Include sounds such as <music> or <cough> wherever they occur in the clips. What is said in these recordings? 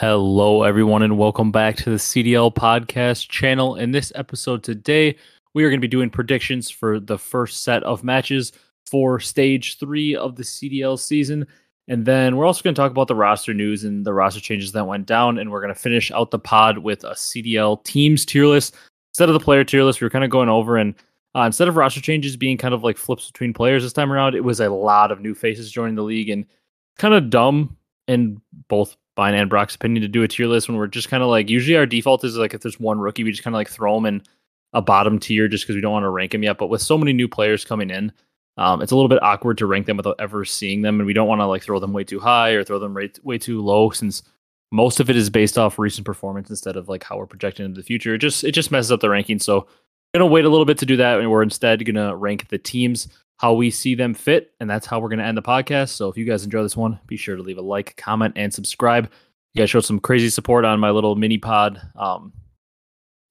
Hello, everyone, and welcome back to the CDL podcast channel. In this episode today, we are going to be doing predictions for the first set of matches for stage three of the CDL season. And then we're also going to talk about the roster news and the roster changes that went down. And we're going to finish out the pod with a CDL teams tier list. Instead of the player tier list, we were kind of going over and uh, instead of roster changes being kind of like flips between players this time around, it was a lot of new faces joining the league and kind of dumb in both mine and Brock's opinion to do a tier list when we're just kind of like usually our default is like if there's one rookie, we just kind of like throw them in a bottom tier just because we don't want to rank them yet. But with so many new players coming in, um, it's a little bit awkward to rank them without ever seeing them, and we don't want to like throw them way too high or throw them right, way too low since most of it is based off recent performance instead of like how we're projecting into the future. It just it just messes up the ranking. So gonna wait a little bit to do that, and we're instead gonna rank the teams how we see them fit, and that's how we're gonna end the podcast. So if you guys enjoy this one, be sure to leave a like, comment, and subscribe. You guys showed some crazy support on my little mini pod, um,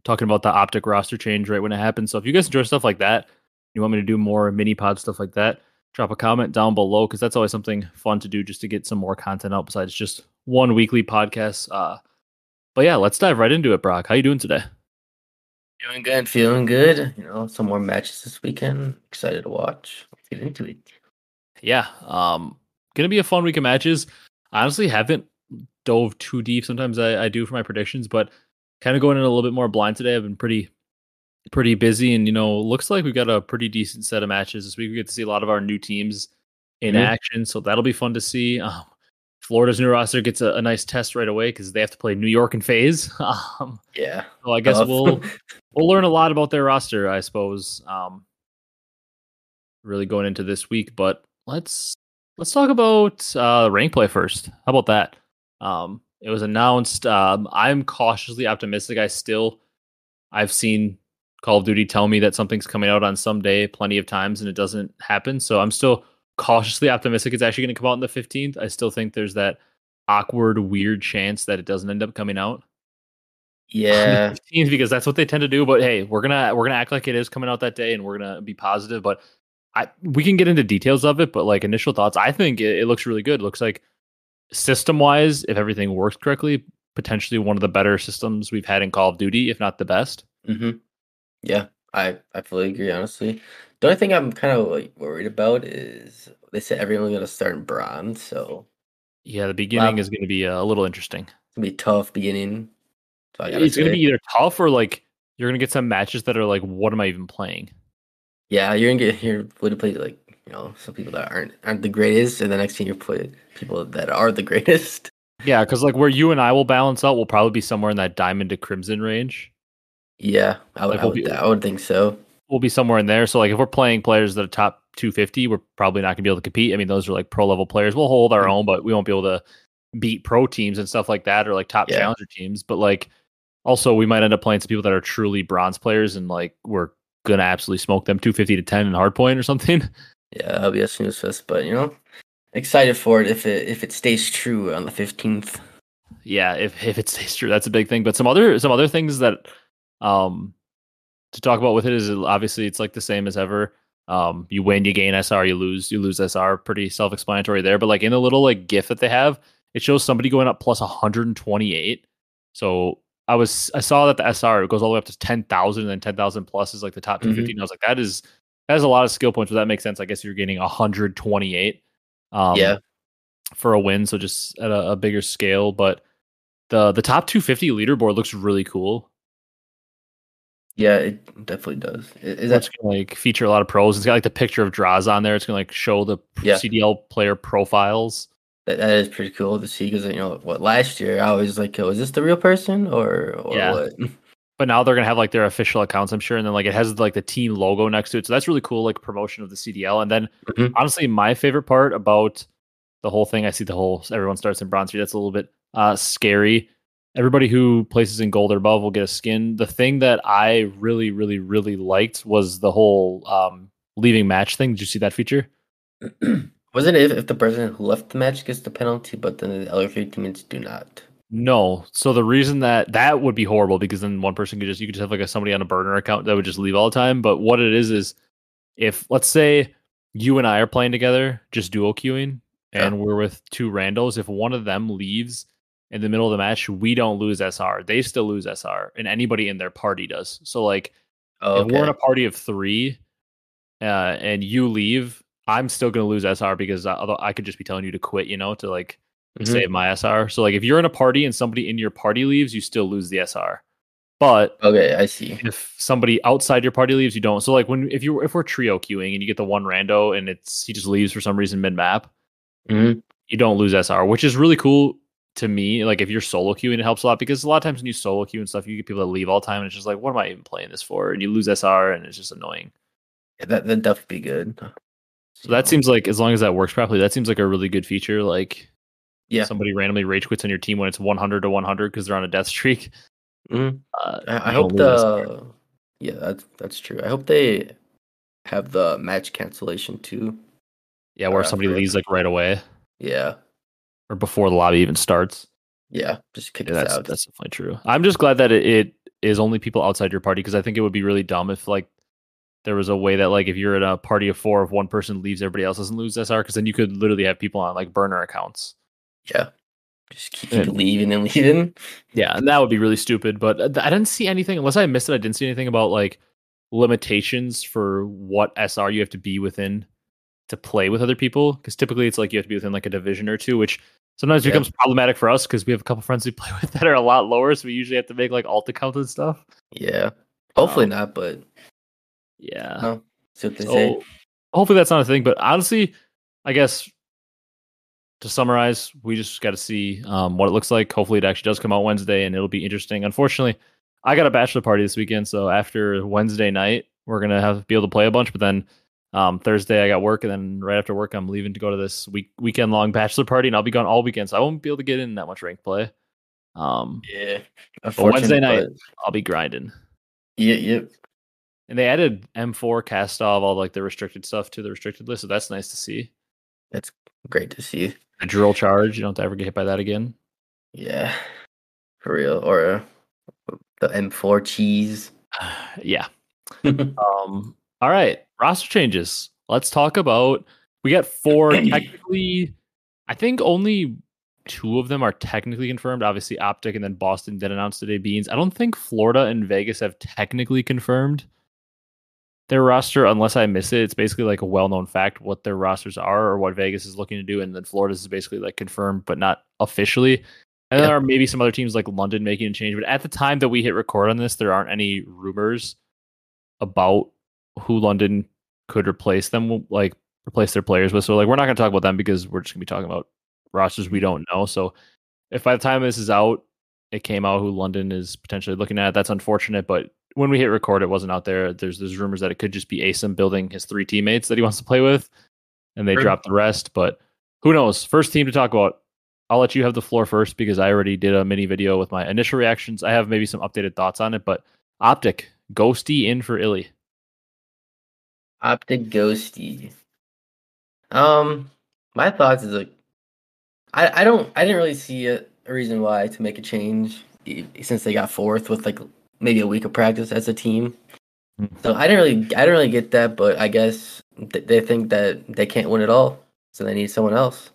talking about the optic roster change right when it happened. So if you guys enjoy stuff like that, you want me to do more mini pod stuff like that, drop a comment down below because that's always something fun to do just to get some more content out besides just one weekly podcast. Uh, but yeah, let's dive right into it, Brock. How you doing today? Feeling good, feeling good. You know, some more matches this weekend. Excited to watch. Let's get into it. Yeah, um, gonna be a fun week of matches. I honestly haven't dove too deep. Sometimes I, I do for my predictions, but kind of going in a little bit more blind today. I've been pretty pretty busy, and you know, looks like we've got a pretty decent set of matches this week. We get to see a lot of our new teams in mm-hmm. action, so that'll be fun to see. Um, Florida's new roster gets a, a nice test right away because they have to play New York and FaZe. <laughs> Um, yeah. So I guess Tough. we'll <laughs> we'll learn a lot about their roster, I suppose. Um, really going into this week, but let's let's talk about uh, rank play first. How about that? Um, it was announced. Um, I'm cautiously optimistic. I still, I've seen Call of Duty tell me that something's coming out on some day plenty of times, and it doesn't happen. So I'm still cautiously optimistic it's actually going to come out on the 15th. I still think there's that awkward, weird chance that it doesn't end up coming out. Yeah, <laughs> because that's what they tend to do. But hey, we're gonna we're gonna act like it is coming out that day, and we're gonna be positive. But I we can get into details of it. But like initial thoughts, I think it, it looks really good. It looks like system wise, if everything works correctly, potentially one of the better systems we've had in Call of Duty, if not the best. Mm-hmm. Yeah, I I fully agree. Honestly, the only thing I'm kind of like worried about is they said everyone's gonna start in bronze, so yeah, the beginning is to be uh, a little interesting. It's gonna be tough beginning. So it's going to be either tough or like you're going to get some matches that are like, what am I even playing? Yeah, you're gonna get you're going to play like you know some people that aren't aren't the greatest, and the next team you play people that are the <laughs> greatest. Yeah, because like where you and I will balance out will probably be somewhere in that diamond to crimson range. Yeah, I would, like, I, would be, I would think so. We'll be somewhere in there. So like if we're playing players that are top 250, we're probably not gonna be able to compete. I mean, those are like pro level players. We'll hold our mm-hmm. own, but we won't be able to beat pro teams and stuff like that, or like top yeah. challenger teams. But like also we might end up playing some people that are truly bronze players, and like we're gonna absolutely smoke them 250 to 10 in hardpoint or something. <laughs> Yeah, that'll be a snooze fest, but you know, excited for it if it if it stays true on the fifteenth. Yeah, if if it stays true, that's a big thing. But some other some other things that um to talk about with it is obviously it's like the same as ever. Um, you win, you gain SR, you lose, you lose SR. Pretty self explanatory there. But like in the little like GIF that they have, it shows somebody going up plus 128. So I was I saw that the SR goes all the way up to 10,000 and then 10,000 plus is like the top 250. Mm-hmm. I was like, that is that has a lot of skill points, but that makes sense. I guess you're getting 128. Um, yeah. For a win, so just at a, a bigger scale, but the the top 250 leaderboard looks really cool. Yeah, it definitely does. Is that gonna like feature a lot of pros? It's got like the picture of Draws on there. It's gonna like show the yeah. CDL player profiles. That, that is pretty cool to see because you know what last year I was like, oh, is this the real person or, or yeah. what? <laughs> but now they're gonna have like their official accounts, I'm sure, and then like it has like the team logo next to it, so that's really cool, like promotion of the CDL. And then mm-hmm. honestly, my favorite part about the whole thing, I see the whole everyone starts in bronze three. That's a little bit uh, scary. Everybody who places in gold or above will get a skin. The thing that I really, really, really liked was the whole um, leaving match thing. Did you see that feature? <clears throat> Wasn't it if, if the person who left the match gets the penalty, but then the other three teammates do not? No. So the reason that that would be horrible because then one person could just you could just have like a somebody on a burner account that would just leave all the time. But what it is is if let's say you and I are playing together, just duo queuing, and we're with two randos, if one of them leaves in the middle of the match, we don't lose SR. They still lose SR, and anybody in their party does. So like, Oh, if we're in a party of three, uh, and you leave, I'm still gonna lose SR because I, although I could just be telling you to quit, you know, to like Mhm. save my SR. So like, if you're in a party and somebody in your party leaves, you still lose the SR. But Okay, I see. if somebody outside your party leaves, you don't. So like when if you if we're trio queuing and you get the one rando and it's he just leaves for some reason mid map, Mhm. you don't lose SR, which is really cool to me. Like if you're solo queuing, it helps a lot because a lot of times when you solo queue and stuff, you get people that leave all the time, and it's just like, what am I even playing this for? And you lose SR, and it's just annoying. Yeah, that that'd definitely be good. So that seems like as long as that works properly, that seems like a really good feature. Like Yeah. somebody randomly rage quits on your team when it's 100 to 100 because they're on a death <laughs> streak. Mhm. Uh, I, I hope don't lose SR. the yeah that's that's true. I hope they have the match cancellation too. yeah, where uh, somebody leaves like right away Yeah, or before the lobby even starts. yeah, just kick Yeah, us that's out. that's definitely true. I'm just glad that it, it is only people outside your party because I think it would be really dumb if like there was a way that like if you're in a party of four, if one person leaves, everybody else doesn't lose SR because then you could literally have people on like burner accounts. yeah, just keep, keep leaving and leaving. Yeah, and that would be really stupid. But I didn't see anything unless I missed it. I didn't see anything about like limitations for what SR you have to be within to play with other people because typically it's like you have to be within like a division or two, which sometimes Yeah. becomes problematic for us because we have a couple friends we <laughs> play with that are a lot lower, so we usually have to make like alt accounts and stuff. Yeah, hopefully Um, not, but Yeah. no. They say. So hopefully that's not a thing. But honestly, I guess to summarize, we just got to see um, what it looks like. Hopefully, it actually does come out Wednesday, and it'll be interesting. Unfortunately, I got a bachelor party this weekend, so after Wednesday night, we're gonna have be able to play a bunch. But then um, Thursday, I got work, and then right after work, I'm leaving to go to this week weekend long bachelor party, and I'll be gone all weekend, so I won't be able to get in that much ranked play. Um, Yeah, Wednesday night, I'll be grinding. Yeah, yeah, And they added M4 cast off all like the restricted stuff to the restricted list, so that's nice to see. That's great to see. A drill charge, you don't have to ever get hit by that again. Yeah, for real. Or uh, the M4 cheese. <sighs> yeah. <laughs> Um. All right. Roster changes. Let's talk about. We got four. <clears throat> technically, I think only two of them are technically confirmed. Obviously, Optic and then Boston did announce today. Beans. I don't think Florida and Vegas have technically confirmed their roster, unless I miss it. It's basically like a well-known fact what their rosters are or what Vegas is looking to do, and then Florida's is basically like confirmed but not officially. And Yeah. there are maybe some other teams like London making a change, but at the time that we hit record on this, there aren't any rumors about who London could replace them, like replace their players with. So like we're not going to talk about them because we're just going to be talking about rosters we mm-hmm. don't know. So if by the time this is out, it came out who London is potentially looking at, that's unfortunate. But when we hit record, it wasn't out there. There's there's rumors that it could just be Asim building his three teammates that he wants to play with, and they Sure. dropped the rest. But who knows? First team to talk about. I'll let you have the floor first because I already did a mini video with my initial reactions. I have maybe some updated thoughts on it, but Optic Ghosty in for Illy. Optic Ghosty. Um, my thoughts is like, I I don't I didn't really see a, a reason why to make a change e- since they got fourth with like maybe a week of practice as a team. Hmm. So I didn't really I didn't really get that, but I guess th- they think that they can't win it all, so they need someone else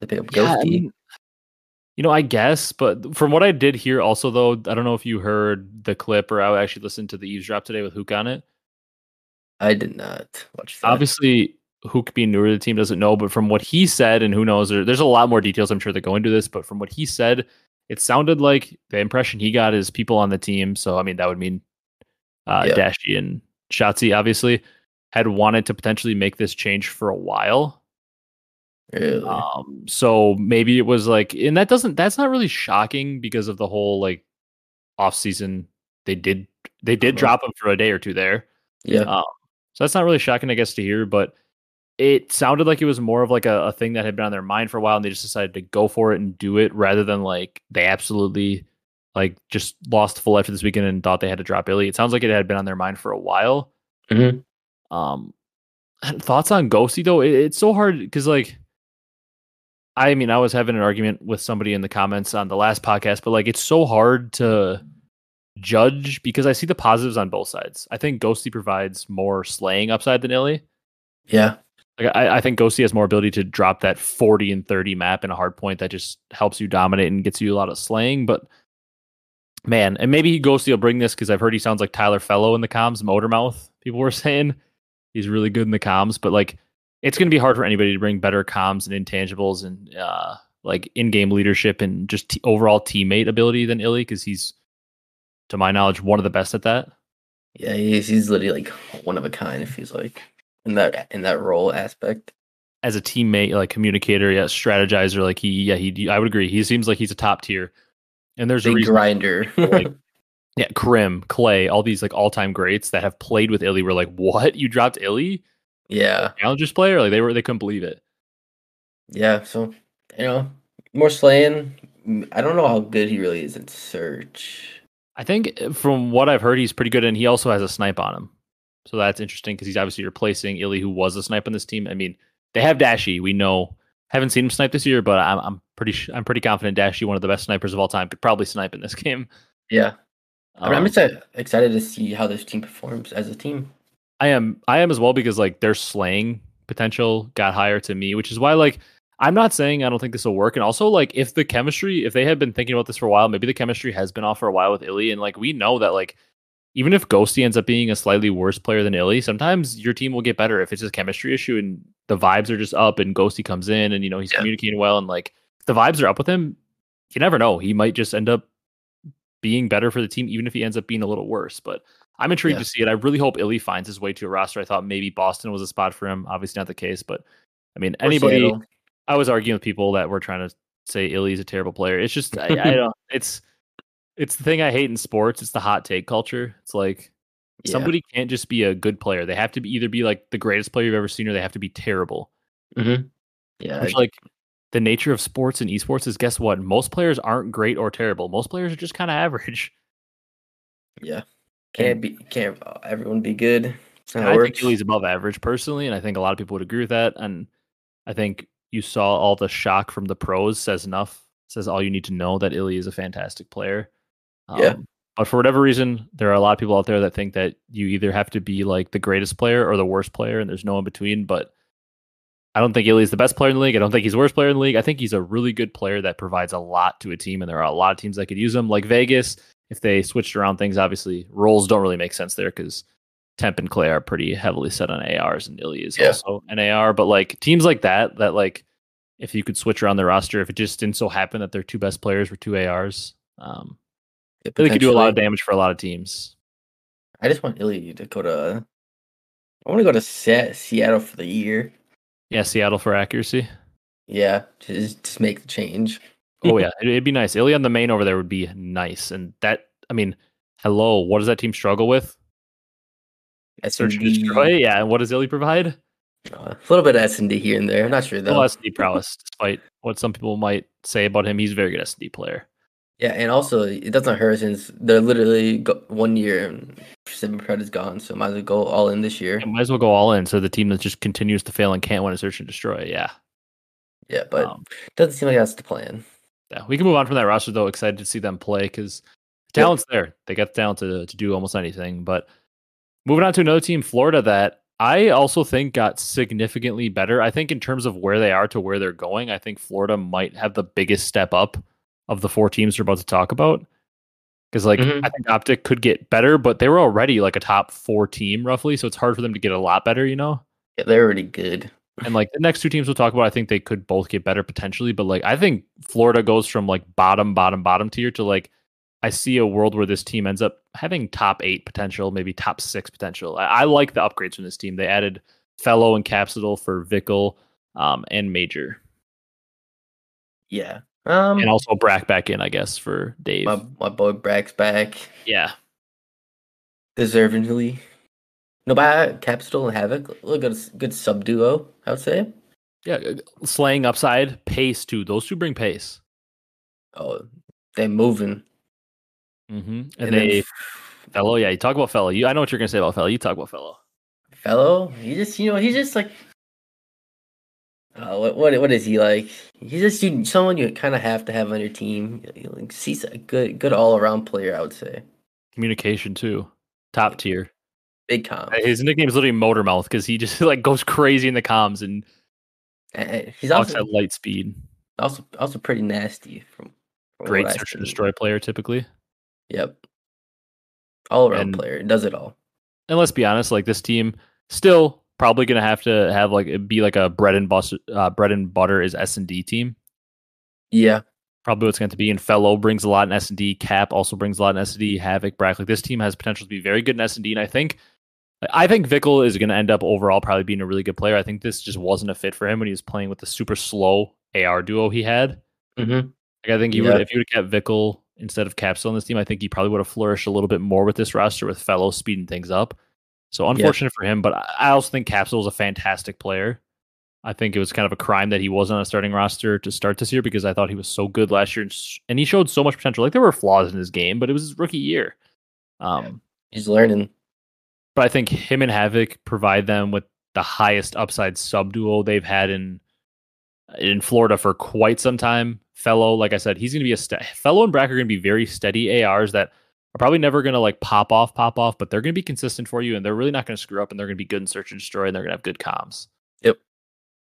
to pick up Yeah, I Ghosty. mean, you know, I guess, but from what I did hear, also though, I don't know if you heard the clip or I actually listened to the eavesdrop today with Hook on it. I did not watch that. Obviously, Hook being newer to the team doesn't know, but from what he said, and who knows, there, there's a lot more details I'm sure that go into this. But from what he said, it sounded like the impression he got is people on the team. So I mean, that would mean uh, Yeah. Dashy and Shotzzy obviously had wanted to potentially make this change for a while. Really? Um, so maybe it was like, and that doesn't, that's not really shocking because of the whole like off season. They did, they did Mhm. drop him for a day or two there. yeah. Um, so that's not really shocking, I guess, to hear, but it sounded like it was more of like a, a thing that had been on their mind for a while and they just decided to go for it and do it rather than like they absolutely like just lost full after this weekend and thought they had to drop Illy. It sounds like it had been on their mind for a while. Mhm. Um, thoughts on Ghosty though? It, it's so hard because like, I mean, I was having an argument with somebody in the comments on the last podcast, but like, it's so hard to judge because I see the positives on both sides. I think Ghosty provides more slaying upside than Illy. Yeah. Like I, I think Ghosty has more ability to drop that 40 and 30 map in a hard point that just helps you dominate and gets you a lot of slaying. But man, and maybe Ghosty will bring this because I've heard he sounds like Tyler Fellow in the comms, Motormouth. People were <laughs> saying he's really good in the comms, but like it's going to be hard for anybody to bring better comms and intangibles and uh, like in-game leadership and just t- overall teammate ability than Illy because he's, to my knowledge, one of the best at that. Yeah, he's he's literally like one of a kind. If he's like in that in that role aspect. As a teammate, like communicator, yeah, strategizer, like he, yeah, he, I would agree. He seems like he's a top tier. And there's Big a grinder. like, <laughs> yeah, Crim, Clay, all these like all-time greats that have played with Illy were like, "What? You dropped Illy? yeah, Challengers player?" Like they were, they couldn't believe it. yeah. So you know, more slaying. Mm, I don't know how good he really is in search. I think uh, from what I've heard, he's pretty good, and he also has a snipe on him. So that's interesting because he's obviously replacing Illy, who was a snipe on this team. I mean, they have Dashy. We know. Haven't seen him snipe this year, but I'm, I'm pretty sh- I'm pretty confident Dashy, one of the best snipers of all time, could probably snipe in this <laughs> game. Yeah, I mean, I'm Um, excited excited to see how this team performs as a team. I am I am as well because like their slaying potential got higher to me, which is why like I'm not saying I don't think this will work. And also like if the chemistry, if they had been thinking about this for a while, maybe the chemistry has been off for a while with Illy. And like we know that like even if Ghosty ends up being a slightly worse player than Illy, sometimes your team will get better if it's a chemistry issue and the vibes are just up and Ghosty comes in and you know he's Yeah. communicating well and like the vibes are up with him. You never know. He might just end up being better for the team, even if he ends up being a little worse. But I'm intrigued Yeah. to see it. I really hope Illy finds his way to a roster. I thought maybe Boston was a spot for him. Obviously not the case, but I mean, Or anybody. Seattle. I was arguing with people that were trying to say Illy's a terrible player. It's just I, I <laughs> don't. It's it's the thing I hate in sports. It's the hot take culture. It's like Yeah. somebody can't just be a good player. They have to be either be like the greatest player you've ever seen, or they have to be terrible. Mhm. Yeah, Which like the nature of sports and esports is guess what? Most players aren't great or terrible. Most players are just kind of average. <laughs> yeah. Can't be can't everyone be good. That's not And how it I works. think Illy's above average personally, and I think a lot of people would agree with that. And I think you saw all the shock from the pros says enough. Says all you need to know that Illy is a fantastic player. Yeah. Um, But for whatever reason, there are a lot of people out there that think that you either have to be like the greatest player or the worst player, and there's no in between. But I don't think Illy's the best player in the league. I don't think he's the worst player in the league. I think he's a really good player that provides a lot to a team, and there are a lot of teams that could use him, like Vegas. If they switched around things, obviously roles don't really make sense there because Temp and Clay are pretty heavily set on ARs, and Illy is Yeah. also an AR. But like teams like that, that like if you could switch around the roster, if it just didn't so happen that their two best players were two ARs, um, Yeah, Illy could do a lot of damage for a lot of teams. I just want Illy to go to. I want to go to Se- Seattle for the year. Yeah, Seattle for accuracy. Yeah, just just make the change. Oh <laughs> yeah, it, it'd be nice. Illy on the main over there would be nice, and that I mean, hello, what does that team struggle with? Search and S&D, destroy. Yeah, and what does Illy provide? uh, a little bit of S and D here and there. I'm not sure though. Well, SD prowess, despite what some people might say about him, he's a very good S and D player. Yeah, and also it doesn't hurt since they're literally go- one year and Seven Pred is gone, so might as well go all in this year. And might as well go all in. So the team that just continues to fail and can't win a search and destroy. Yeah, Yeah, but um, doesn't seem like that's the plan. yeah. We can move on from that roster though. Excited to see them play because talent's there. They got the talent to to do almost anything. But moving on to another team, Florida, that I also think got significantly better. I think in terms of where they are to where they're going, I think Florida might have the biggest step up of the four teams we're about to talk about. Because like Mhm. I think Optic could get better, but they were already like a top four team roughly, so it's hard for them to get a lot better, you know. Yeah, they're already good. And like the next two teams we'll talk about, I think they could both get better potentially. But like I think Florida goes from like bottom, bottom, bottom tier to like I see a world where this team ends up having top eight potential, maybe top six potential. I, I like the upgrades from this team. They added Fellow and Capsidal for Vikul um, and Major, Yeah. Um, and also Brack back in, I guess, for Dave. my my boy Brack's back yeah, deservingly. No, but Capsule and Havok, look good, good sub duo. I would say. yeah, slaying upside, pace too. Those two bring pace, Oh, they're moving. mm-hmm. and, then they F- Fellow. Yeah, you talk about Fellow. You, I know what you're gonna say about Fellow. You talk about Fellow. fellow. He just, you know, he's just like. Uh, what what what is he like? He's just you, someone you kind of have to have on your team. Like, he's a good good all around player, I would say. Communication too, top tier. Big comms. His nickname is literally Motor Mouth because he <laughs> just like goes crazy in the comms and And- and He's also at light speed. also also pretty nasty from, from Great search and destroy player typically. Yep. All around And- player. Does it all. And let's be honest, like this team still probably gonna have to have like it be like a bread and butter, uh, bread and butter is S and D team. Yeah. Probably what's going to be. And Fellow brings a lot in S and D. Cap also brings a lot in S and D. Havok, Brack, like this team has potential to be very good in S and D. And I think, I think Vikul is going to end up overall probably being a really good player. I think this just wasn't a fit for him when he was playing with the super slow AR duo he had. Mm-hmm. Like I think he Yeah. would if you would have kept Vikul instead of Capsule on this team, I think he probably would have flourished a little bit more with this roster with Fellow speeding things up. So unfortunate for him, but I also think Capsule is a fantastic player. I think it was kind of a crime that he wasn't on a starting roster to start this year because I thought he was so good last year and, he showed so much potential. Like there were flaws in his game, but it was his rookie year. Um, He's learning. but I think him and Havok provide them with the highest upside sub duo they've had in in Florida for quite some time. Fellow, like I said, he's going to be a st- fellow and Brack are going to be very steady ARs that are probably never going to like pop off, pop off, but they're going to be consistent for you, and they're really not going to screw up, and they're going to be good in search and destroy, and they're going to have good comms. Yep.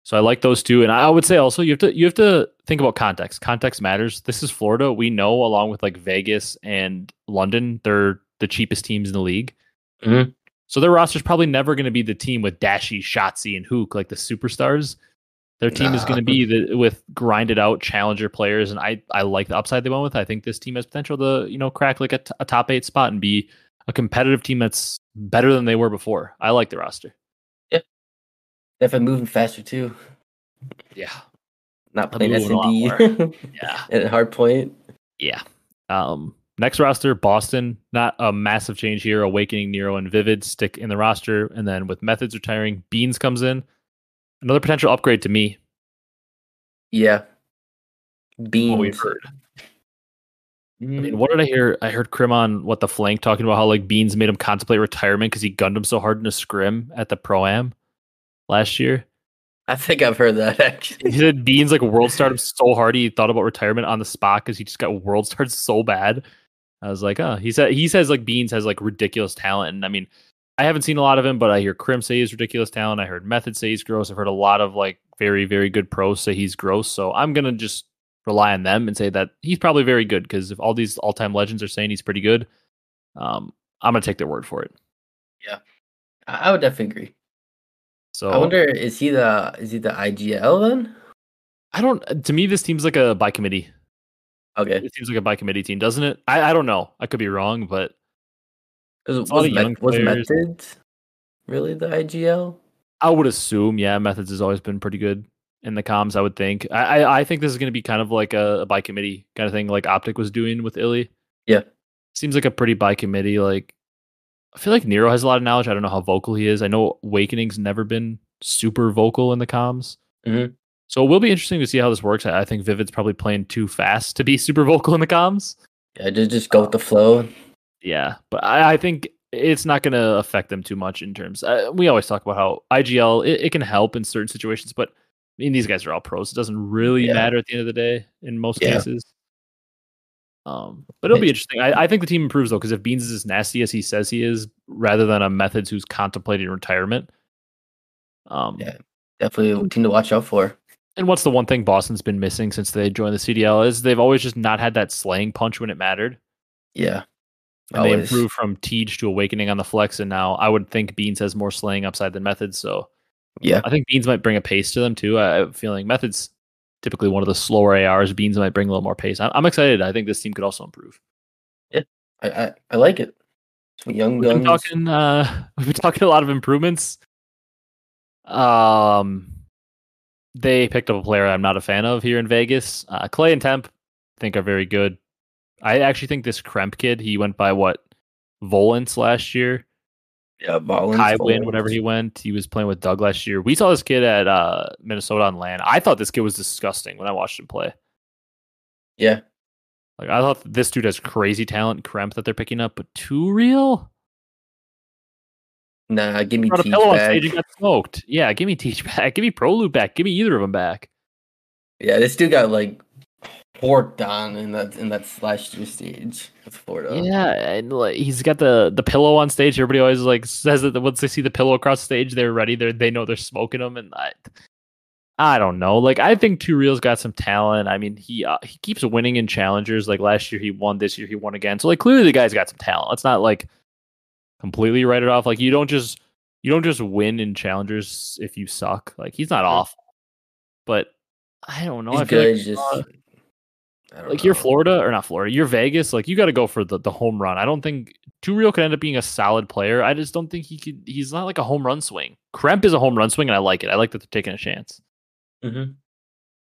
So I like those two, and I would say also you have to you have to think about context. Context matters. This is Florida. We know, along with like Vegas and London, they're the cheapest teams in the league. Mhm. So their roster's probably never going to be the team with Dashy, Shotzzy, and Hook like the superstars. Their team is going to be the with grinded out challenger players, and I I like the upside they went with. I think this team has potential to you know crack like a, t- a top eight spot and be a competitive team that's better than they were before. I like the roster. Yep. Definitely moving faster too. Yeah, Not playing S and D <laughs> yeah, at hard point. yeah. Um, next roster, Boston. Not a massive change here. Owakening, Nero, and Vivid stick in the roster, and then with Methodz retiring, Beans comes in. Another potential upgrade to me. Yeah. Beans. What we've heard. I Mm, mean, what did I hear? I heard Crim on what the flank talking about how like Beans made him contemplate retirement because he gunned him so hard in a scrim at the pro am last year. I think I've heard that actually. He said Beans like world started so hard he thought about retirement on the spot because he just got world starred so bad. I was like, oh, he said he says like Beans has like ridiculous talent, and I mean, I haven't seen a lot of him, but I hear Crim say he's ridiculous talent. I heard Method say he's gross. I've heard a lot of like very very good pros say he's gross. So I'm gonna just rely on them and say that he's probably very good because if all these all time legends are saying he's pretty good, um, I'm gonna take their word for it. Yeah, I would definitely agree. So I wonder, is he the is he the IGL then? I don't. To me, this seems like a by committee. Okay. It seems like a by committee team, doesn't it? I, I don't know. I could be wrong, but Was, It's a lot was, Met- was. Methodz really the IGL? I would assume, yeah, methods has always been pretty good in the comms. I would think. I I, I think this is going to be kind of like a, a by committee kind of thing, like Optic was doing with Illy. Yeah. seems like a pretty by committee. Like I feel like Nero has a lot of knowledge. I don't know how vocal he is. I know Owakening's never been super vocal in the comms. Mhm. So it will be interesting to see how this works. I I think Vivid's probably playing too fast to be <laughs> super vocal in the comms. Yeah, just just go with the flow. Yeah, but I, I think it's not going to affect them too much in terms. Uh, we always talk about how IGL it, it can help in certain situations, but I mean these guys are all pros. It doesn't really Yeah. matter at the end of the day in most Yeah. cases. Um, but it'll be interesting. I, I think the team improves though because if Beans is as nasty as he says he is, rather than a methods who's contemplating retirement. Um, Yeah. Definitely a team to watch out for. and what's the one thing Boston's been missing since they joined the CDL is they've always just not had that slaying punch when it mattered. Yeah. And they Always. improved from Teej to Owakening on the flex, and now I would think Beans has more slaying upside than Methodz. So Yeah. I think Beans might bring a pace to them too. I, I'm feeling Methodz typically one of the slower ARs. Beans might bring a little more pace. I'm, I'm excited. I think this team could also improve. I, I, I like it. Some young We've been guns. talking. Uh, <laughs> we've been talking a lot of improvements. Um, they picked up a player I'm not a fan of here in Vegas. Uh, Clay and Temp, I think are very good. I actually think this Kremp kid. He went by what Volance last year. yeah, Ballins, Kai win, whenever he went. He was playing with Doug last year. We saw this kid at uh, Minnesota on land. I thought this kid was disgusting when I watched him play. Yeah. Like I thought this dude has crazy talent, Kremp that they're picking up, but too real. Nah, give me Teach back. got smoked. Yeah, give me Teach <laughs> back. Give me Pro Loop back. Give me either of them back. Yeah, this dude got like worked on in that in that last year stage with Florida. Yeah, and like he's got the the pillow on stage. Everybody always like says that once they see the pillow across the stage, they're ready. They they know they're smoking them, and I, I don't know. Like I think Two Real's got some talent. I mean, he uh, he keeps winning in challengers. Like last year he won, this year he won again. So like clearly the guy's got some talent. Let's not like completely write it off. Like you don't just you don't just win in challengers if you suck. Like he's not awful, but I don't know. He's I feel good. like, just uh, I don't like you're. Florida or not Florida, you're Vegas. Like you got to go for the, the home run. I don't think Two Real could end up being a solid player. I just don't think he could. He's not like a home run swing. Kremp is a home run swing, and I like it. I like that they're taking a chance. Mhm.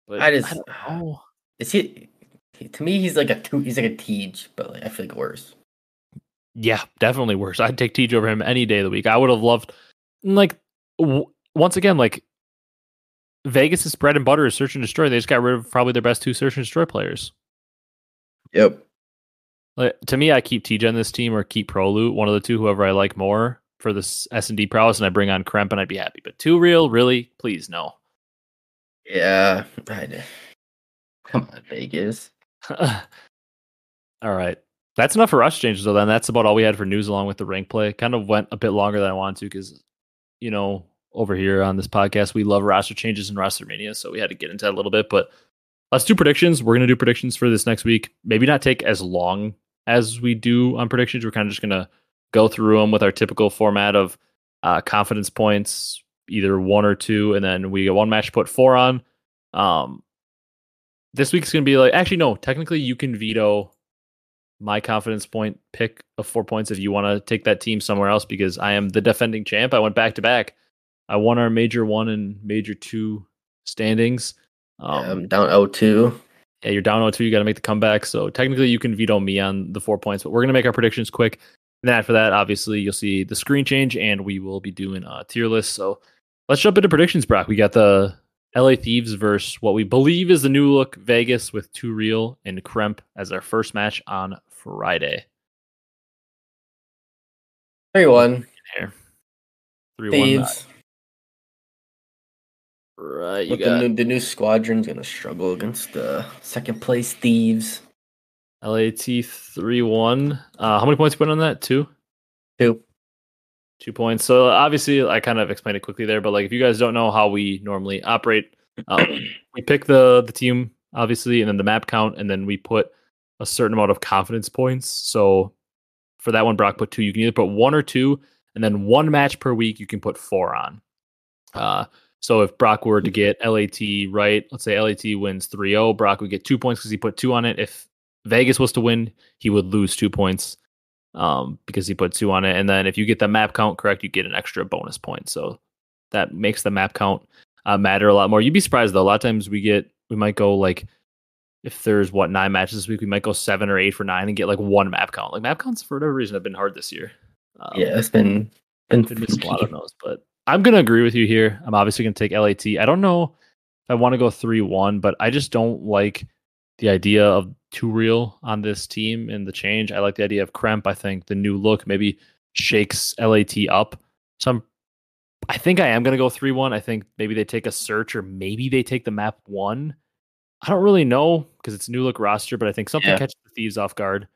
But I just- don't know. Is he? he- To me, he's like a two. He's like a Tej, but like I feel like worse. Yeah, definitely worse. I'd take Tej over him any day of the week. I would have loved, like, w- once again, like Vegas' bread and butter is search and destroy. They just got rid of probably their best two search and destroy players. Yep. Like, to me, I keep TJ on this team or keep Prolu, one of the two, whoever I like more for this S and D prowess, and I bring on Kremp, and I'd be happy. But two real, really, please no. Yeah. I. Come on, Vegas. <laughs> all right, that's enough for rush changes though. Then that's about all we had for news, along with the rank play. Kind of went a bit longer than I wanted to because, you know, over here on this podcast, we love roster changes and roster mania, so we had to get into that a little bit. But let's do predictions. We're gonna do predictions for this next week. Maybe not take as long as we do on predictions. We're kind of just gonna go through them with our typical format of uh, confidence points, either one or two, and then we get one match put four on. Um, this week's gonna be like actually no, technically you can veto my confidence point pick of four points if you want to take that team somewhere else because I am the defending champ. I went back to back. I won our major one and major two standings. Um, yeah, I'm down 0-2. yeah, you're down 0-2. You got to make the comeback. So technically, you can veto me on the four points, but we're gonna make our predictions quick. And then after that, obviously, you'll see the screen change, and we will be doing a tier list. So let's jump into predictions, Brock. We got the LA Thieves versus what we believe is the new look Vegas with Two Real and Kremp as our first match on Friday. 3-1. Here, three one. Thieves. Right, you But the got new, the new squadron's gonna struggle against the second place Thieves. LAT three one. Uh, how many points you put on that? Two. Two. Two points. So obviously, I kind of explained it quickly there, but like if you guys don't know how we normally operate, um, <coughs> we pick the the team obviously, and then the map count, and then we put a certain amount of confidence points. So for that one, Brock put two. You can either put one or two, and then one match per week you can put four on. Uh, so if Brock were to get LAT right, let's say LAT wins 3-0, Brock would get two points because he put two on it. If Vegas was to win, he would lose two points um, because he put two on it. And then if you get the map count correct, you get an extra bonus point. So that makes the map count uh, matter a lot more. You'd be surprised though. A lot of times we get we might go like if there's what nine matches this week, we might go seven or eight for nine and get like one map count. Like map counts for whatever reason have been hard this year. Um, yeah, it's been been been a lot of those, but I'm gonna agree with you here. I'm obviously gonna take LAT. I don't know if I want to go three one, but I just don't like the idea of two real on this team and the change. I like the idea of Kremp. I think the new look maybe shakes LAT up. So I'm I think I am gonna go three one. I think maybe they take a search or maybe they take the map one. I don't really know because it's new look roster, but I think something Yeah. catches the thieves off guard.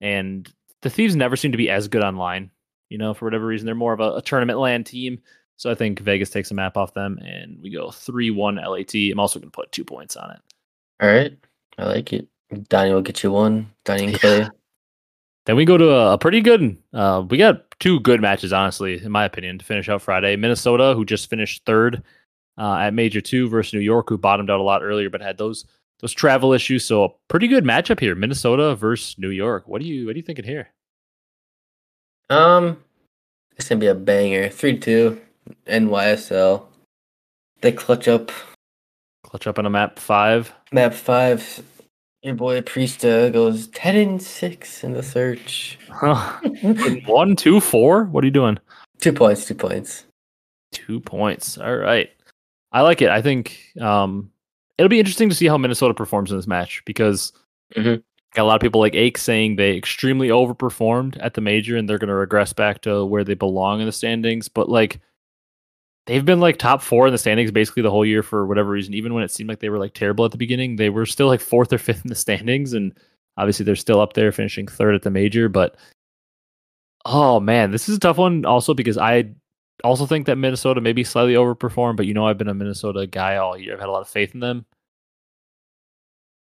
And the thieves never seem to be as good online. You know, for whatever reason, they're more of a, a tournament land team. So I think Vegas takes a map off them and we go 3 1 LAT. I'm also going to put two points on it. All right, I like it. Donnie will get you one. Donnie and Yeah. Then we go to a, a pretty good, uh, we got two good matches, honestly, in my opinion, to finish out Friday. Minnesota, who just finished third uh, at Major 2 versus New York, who bottomed out a lot earlier but had those those travel issues. So a pretty good matchup here. Minnesota versus New York. What do you what are you thinking here? Um, it's gonna be a banger. Three two, NYSL. They clutch up Clutch up on a map five. map five. Your boy Priestahh goes ten and six in the search. Huh. One, two, four. What are you doing? two points. Two points. Two points. All right. I like it. I think um, it'll be interesting to see how Minnesota performs in this match because Mhm. got a lot of people like Ake saying they extremely overperformed at the major and they're going to regress back to where they belong in the standings. But like, they've been like top four in the standings basically the whole year for whatever reason. Even when it seemed like they were like terrible at the beginning, they were still like fourth or <laughs> fifth in the standings, and obviously they're still up there, finishing third at the major. But oh man, this is a tough one also because I also think that Minnesota maybe slightly overperformed, but you know I've been a Minnesota guy all year. I've had a lot of faith in them,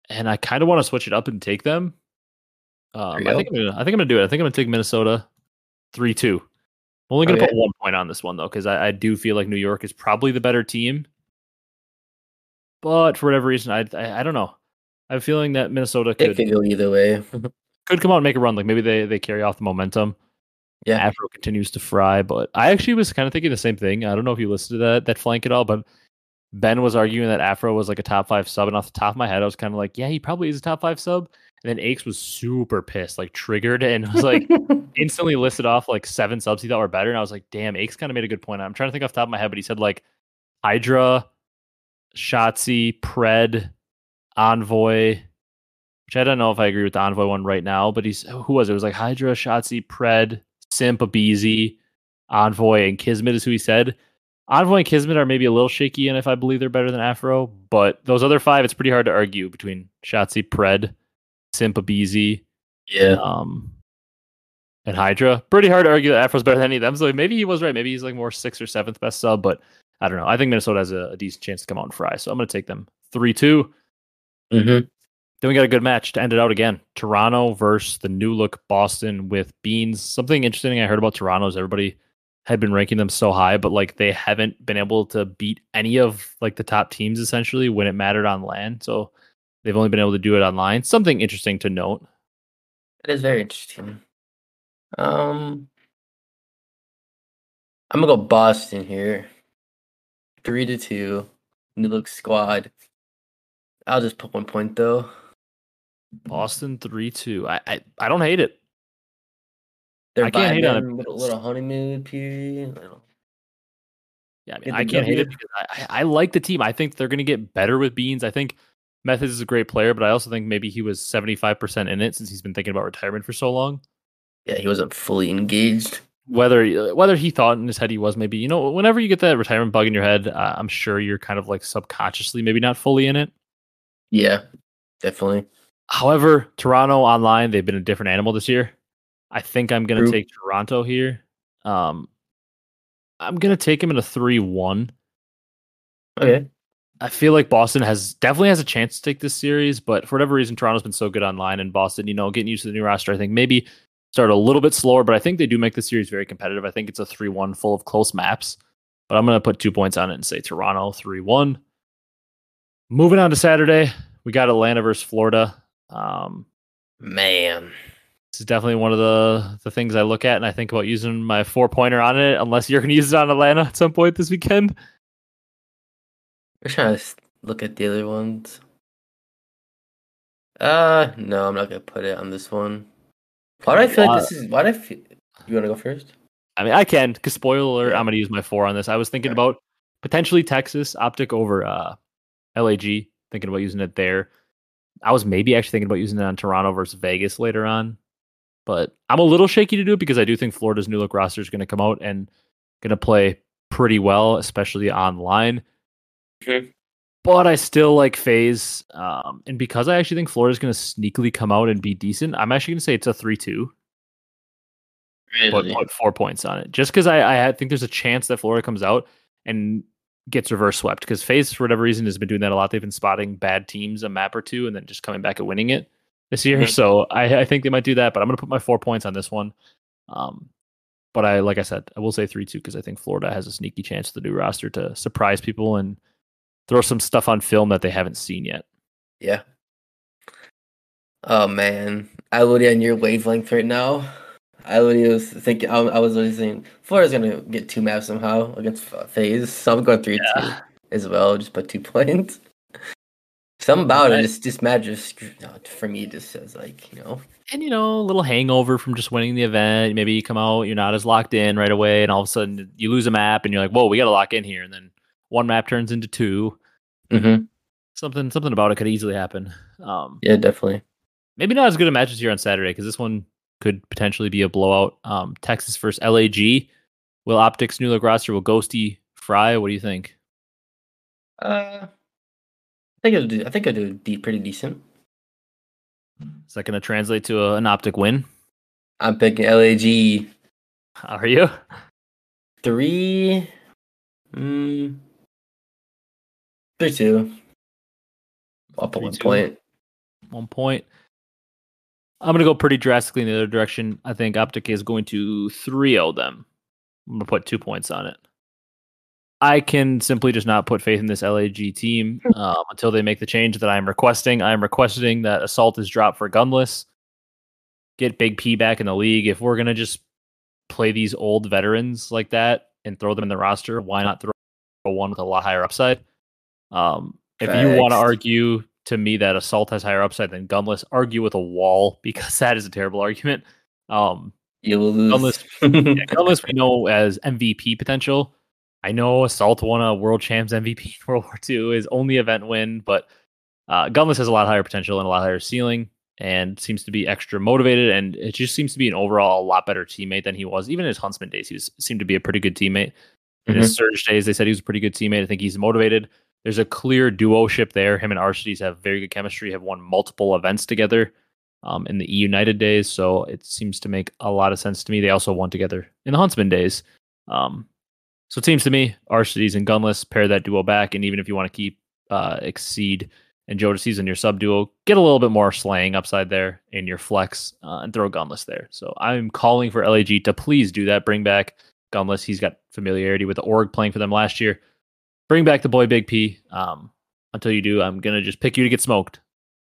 and I kind of want to switch it up and take them. Um, I think I'm gonna, I think I'm gonna do it. I think I'm gonna take Minnesota three two. I'm only going to Okay. Oh, put one point on this one though, because I, I do feel like New York is probably the better team. But for whatever reason, I, I I don't know. I have a feeling that Minnesota could could go either way. <laughs> could come out and make a run. Like maybe they they carry off the momentum. Yeah. Afro continues to fry, but I actually was kind of thinking the same thing. I don't know if you listened to that that flank at all, but Ben was arguing that Afro was like a top five sub, and off the top of my head, I was kind of like, yeah, he probably is a top five sub. And then Aches was super pissed, like triggered, and was like <laughs> instantly listed off like seven subs he thought were better. And I was like, damn, Aches kind of made a good point. I'm trying to think off the top of my head, but he said like Hydra, Shotzzy, Pred, Envoy, which I don't know if I agree with the Envoy one right now, but he's who was it? It was like Hydra, Shotzzy, Pred, Simp, Abezy, Envoy, and Kismet is who he said. Envoy and Kismet are maybe a little shaky, and if I believe they're better than Afro, but those other five, it's pretty hard to argue between Shotzzy, Pred, Simp, Abezy, yeah. um, and Hydra. Pretty hard to argue that Afro's better than any of them. So maybe he was right. Maybe he's like more sixth or seventh best sub, but I don't know. I think Minnesota has a, a decent chance to come out and fry. So I'm going to take them 3 2. Mm-hmm. Then we got a good match to end it out again. Toronto versus the new look Boston with Beans. Something interesting I heard about Toronto is everybody had been ranking them so high, but like they haven't been able to beat any of like the top teams essentially when it mattered on land. So they've only been able to do it online. Something interesting to note. It is very interesting. Um, I'm gonna go Boston here. Three to two. New look squad. I'll just put one point though. Boston three two. I, I I don't hate it. They're I can't hate on it with a little honeymoon period. Yeah, I mean I can't hate it because I, I like the team. I think they're going to get better with Beans. I think Methodz is a great player, but I also think maybe he was seventy five percent in it since he's been thinking about retirement for so long. Yeah, he wasn't fully engaged. Whether whether he thought in his head he was maybe you know whenever you get that retirement bug in your head, uh, I'm sure you're kind of like subconsciously maybe not fully in it. Yeah, definitely. However, Toronto online, they've been a different animal this year. I think I'm going to take Toronto here. Um, I'm going to take him in a 3 1. Okay. I feel like Boston has definitely has a chance to take this series, but for whatever reason, Toronto's been so good online, and Boston, you know, getting used to the new roster, I think maybe start a little bit slower, but I think they do make the series very competitive. I think it's a 3 1 full of close maps, but I'm going to put two points on it and say Toronto 3 1. Moving on to Saturday, we got Atlanta versus Florida. Um, Man. Is definitely one of the the things I look at, and I think about using my four pointer on it. Unless you're going to use it on Atlanta at some point this weekend. We're trying to look at the other ones. Uh, no, I'm not gonna put it on this one. Why do I feel like this is? Why do I feel? You want to go first? I mean, I can because spoiler alert, I'm going to use my four on this. I was thinking Okay. about potentially Texas optic over uh, LAG, thinking about using it there. I was maybe actually thinking about using it on Toronto versus Vegas later on, but I'm a little shaky to do it because I do think Florida's new look roster is going to come out and going to play pretty well, especially online. Okay. But I still like FaZe, um, and because I actually think Florida's going to sneakily come out and be decent, I'm actually going to say it's a three-two but put four points on it just because I, I think there's a chance that Florida comes out and gets reverse swept because FaZe for whatever reason has been doing that a lot. They've been spotting bad teams a map or two and then just coming back and winning it this year. Mhm. So I, I think they might do that, but I'm gonna put my four points on this one. Um, but I like I said, I will say three two because I think Florida has a sneaky chance with the new roster to surprise people and throw some stuff on film that they haven't seen yet. Yeah. Oh man, I literally on your wavelength right now. I was thinking. I, I was literally saying Florida's gonna get two maps somehow against FaZe, so I'm going three two as well. Just put two <laughs> points. Something about Right. it just just matters for me. Just says like you know. and you know, a little hangover from just winning the event. Maybe you come out, you're not as locked in right away, and all of a sudden you lose a map, and you're like, "Whoa, we got to lock in here." And then one map turns into two. Mm-hmm. Something, something about it could easily happen. Um, Yeah, definitely. maybe not as good a match as here on Saturday because this one could potentially be a blowout. Um, Texas versus LAG. Will Optics New Look roster will Ghosty Fry? What do you think? Uh, I think it'll do. I think it'll do pretty decent. Is that going to translate to a, an optic win? I'm picking LAG Are you? three. Mm, three two. Up at one point. One point. I'm going to go pretty drastically in the other direction. I think Optic is going to 3 0 them. I'm going to put two points on it. I can simply just not put faith in this LAG team <laughs> um, until they make the change that I am requesting. I am requesting that Assault is dropped for Gunless. Get Big P back in the league. If we're going to just play these old veterans like that and throw them in the roster, why not throw one with a lot higher upside? Um, if you want to argue to me that Assault has higher upside than Gunless, argue with a wall <laughs> because that is a terrible argument. Um, You will lose. Unless- yeah, Gunless we know as MVP potential. I know Assault won a World Champs MVP in <laughs> World War II, is only event win, but uh, Gunless has a lot higher potential and a lot higher ceiling, and seems to be extra motivated, and it just seems to be an overall a lot better teammate than he was. Even in his Huntsmen days, he was seemed to be a pretty good teammate. In his Surge days, they said he was a pretty good teammate. I think he's motivated. There's a clear duo-ship there. Him and Arcitys have very good chemistry. Have won multiple events together um, in the E United days, so it seems to make a lot of sense to me. They also won together in the Huntsmen days. Um, so it seems to me, Arcitys and Gunless pair that duo back, and even if you want to keep uh, Exceed and JoeDeceives in your sub duo, get a little bit more slaying upside there in your flex uh, and throw Gunless there. So I'm calling for LAG to please do that. Bring back Gunless. He's got familiarity with the org playing for them last year. Bring back the boy Big P. Um, until you do, I'm gonna just pick you to get smoked.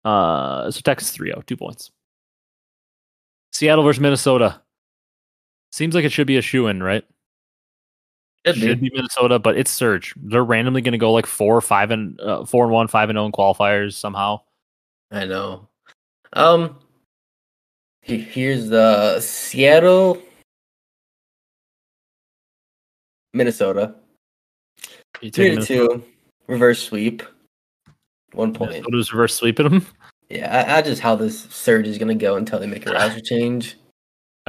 Uh, so Texas 3-0, two points. Seattle versus Minnesota. Seems like it should be a shoe in, right? Should be. should be Minnesota, but it's Surge. They're randomly going to go like four, five, and uh, four and one, five and zero in qualifiers somehow. I know. Um, here's the Seattle, Minnesota, You three to two, reverse sweep, one point. Minnesota's reverse sweeping them. Yeah, I, I just how this surge is gonna go until they make a <sighs> roster change.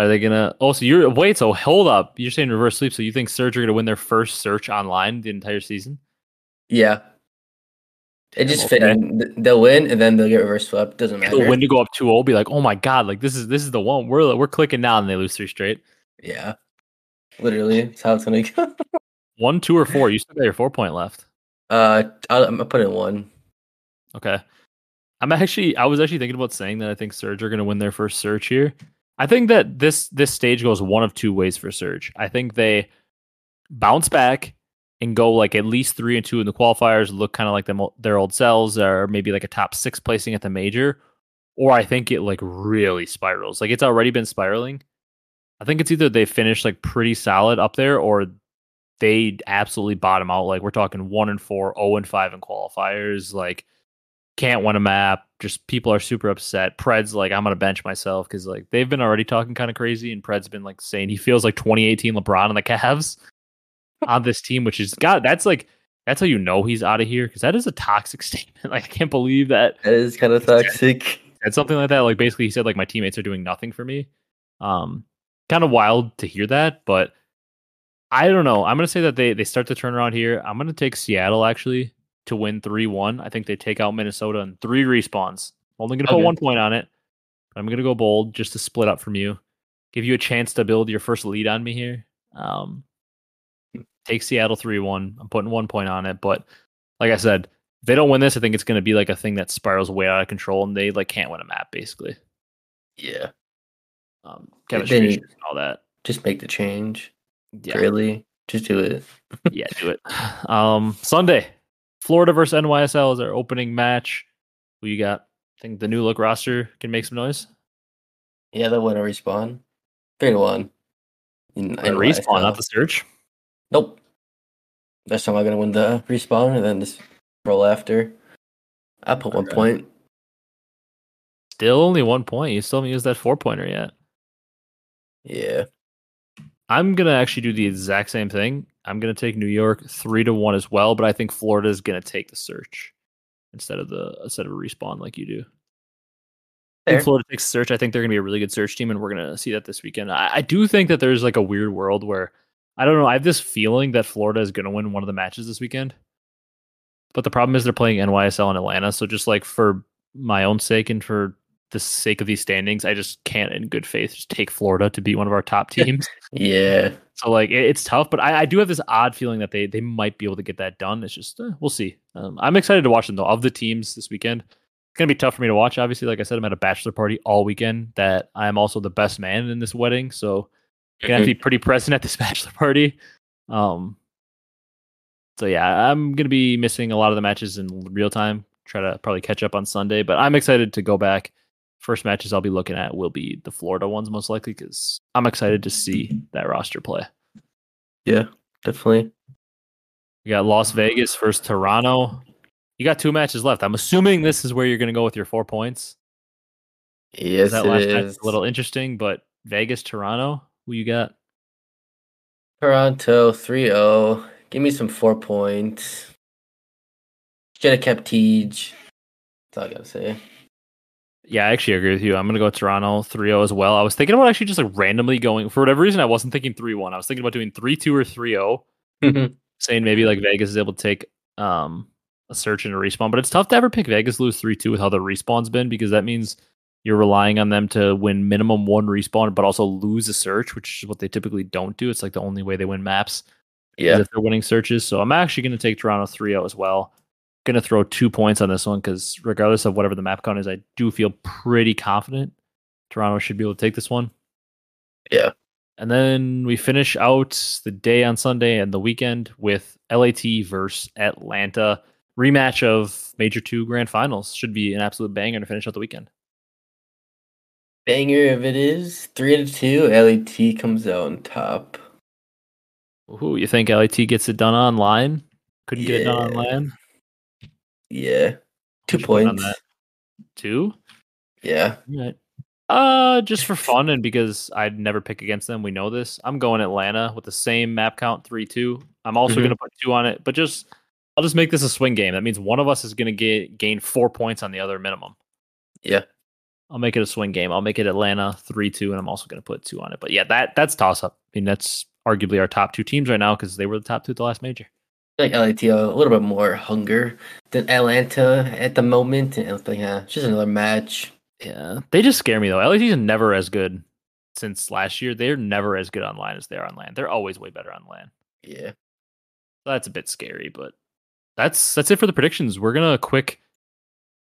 Are they gonna? Oh, so you're wait. So hold up. You're saying reverse sweep. So you think Surge are gonna win their first search online the entire season? Yeah, it just fit in. They'll win and then they'll get reverse swept. Doesn't matter. They'll win to go up 2-0, Be like, oh my god, like this is this is the one. We're we're clicking now, and they lose three straight. Yeah, literally, that's how it's gonna go. <laughs> One, two, or four. You still got your four point left. Uh, I'll, I'm gonna put in one. Okay. I'm actually I was actually thinking about saying that I think Surge are going to win their first search here. I think that this this stage goes one of two ways for Surge. I think they bounce back and go like at least 3 and 2 in the qualifiers, look kind of like them their old selves or maybe like a top 6 placing at the major, or I think it like really spirals. Like it's already been spiraling. I think it's either they finish like pretty solid up there or they absolutely bottom out. Like we're talking 1 and 4, 0 and 5 in qualifiers, like can't win a map. Just people are super upset. Pred's like, I'm gonna bench myself because like they've been already talking kind of crazy, and Pred's been like saying he feels like 2018 LeBron and the Cavs <laughs> on this team, which is God. That's like that's how you know he's out of here because that is a toxic <laughs> statement. Like I can't believe that That is kind of toxic. And something like that. Like basically, he said like my teammates are doing nothing for me. Um, kind of wild to hear that, but I don't know. I'm gonna say that they they start to turn around here. I'm gonna take Seattle actually to win three one. I think they take out Minnesota in three respawns. Only gonna put one point on it. But I'm gonna go bold just to split up from you, give you a chance to build your first lead on me here. Um, take Seattle three one. I'm putting one point on it, but like I said, if they don't win this, I think it's gonna be like a thing that spirals way out of control, and they like can't win a map basically Yeah, um, They- chemistry they issues need- and all that. just make the change. Yeah, Really, just do it. yeah, do it. <sighs> Um, Sunday, Florida versus NYSL is our opening match. Who you got? I think the new look roster can make some noise. Yeah, they'll win a respawn. Three to one. In- And in respawn, YSL. not the search. Nope. That's time I'm gonna win the respawn and then just roll after. I put one Okay. point. Still only one point. You still haven't used that four pointer yet. Yeah. I'm gonna actually do the exact same thing. I'm gonna take New York three to one as well, but I think Florida is gonna take the search instead of the instead of a respawn like you do. I think Florida takes search. I think they're going to be a really good search team, and we're going to see that this weekend. I, I do think that there's like a weird world where I don't know. I have this feeling that Florida is going to win one of the matches this weekend. But the problem is they're playing NYSL in Atlanta. So just like for my own sake and for the sake of these standings, I just can't, in good faith, just take Florida to beat one of our top <laughs> teams. yeah. So like it, it's tough, but I, I, do have this odd feeling that they they might be able to get that done. It's just uh, we'll see. Um, I'm excited to watch them though. Of the teams this weekend, it's gonna be tough for me to watch. Obviously, like I said, I'm at a bachelor party all weekend. That I'm also the best man in this wedding, so I'm gonna have to be pretty present at this <laughs> bachelor party. Um, so yeah, I'm gonna be missing a lot of the matches in real time. Try to probably catch up on Sunday, but I'm excited to go back. First matches I'll be looking at will be the Florida ones most likely because I'm excited to see mm-hmm. that roster play. Yeah, definitely. You got Las Vegas versus Toronto. You got two matches left. I'm assuming this is where you're going to go with your four points. Yes, that last match is a little interesting, but Vegas, Toronto, who you got? Toronto 3 0. Give me some four points. Have kept That's all I gotta say. Yeah, I actually agree with you. I'm gonna go Toronto 3-0 as well. I was thinking about actually just like randomly going for whatever reason. I wasn't thinking 3-1. I was thinking about doing 3-2 or 3-0. Mm-hmm. Saying maybe like Vegas is able to take um a search and a respawn, but it's tough to ever pick Vegas lose 3-2 with how the respawn's been because that means you're relying on them to win minimum one respawn, but also lose a search, which is what they typically don't do. It's like the only way they win maps. Yeah. If they're winning searches. So I'm actually going to take Toronto 3 0 as well. Going to throw two points on this one because regardless of whatever the map count is, I do feel pretty confident Toronto should be able to take this one. Yeah. And then we finish out the day on Sunday and the weekend with LAT versus Atlanta. Rematch of Major 2 Grand Finals. Should be an absolute banger to finish out the weekend. Banger if it is. 3 out of 2. LAT comes out on top. Who you think LAT gets it done online? Couldn't yeah. get it done online. Yeah, two points. Two. Yeah. Right. Uh, just for fun and because I'd never pick against them. We know this. I'm going Atlanta with the same map count, three two. I'm also mm-hmm. going to put two on it, but just I'll just make this a swing game. That means one of us is going to get gain four points on the other minimum. Yeah. I'll make it a swing game. I'll make it Atlanta three two, and I'm also going to put two on it. But yeah, that that's toss up. I mean, that's arguably our top two teams right now because they were the top two at the last major. Like LAT a little bit more hunger than Atlanta at the moment. And it's like, yeah, it's just another match. Yeah, they just scare me though. LAT is never as good since last year. They're never as good online as they are on land. They're always way better on land. Yeah, that's a bit scary, but that's that's it for the predictions. We're gonna quick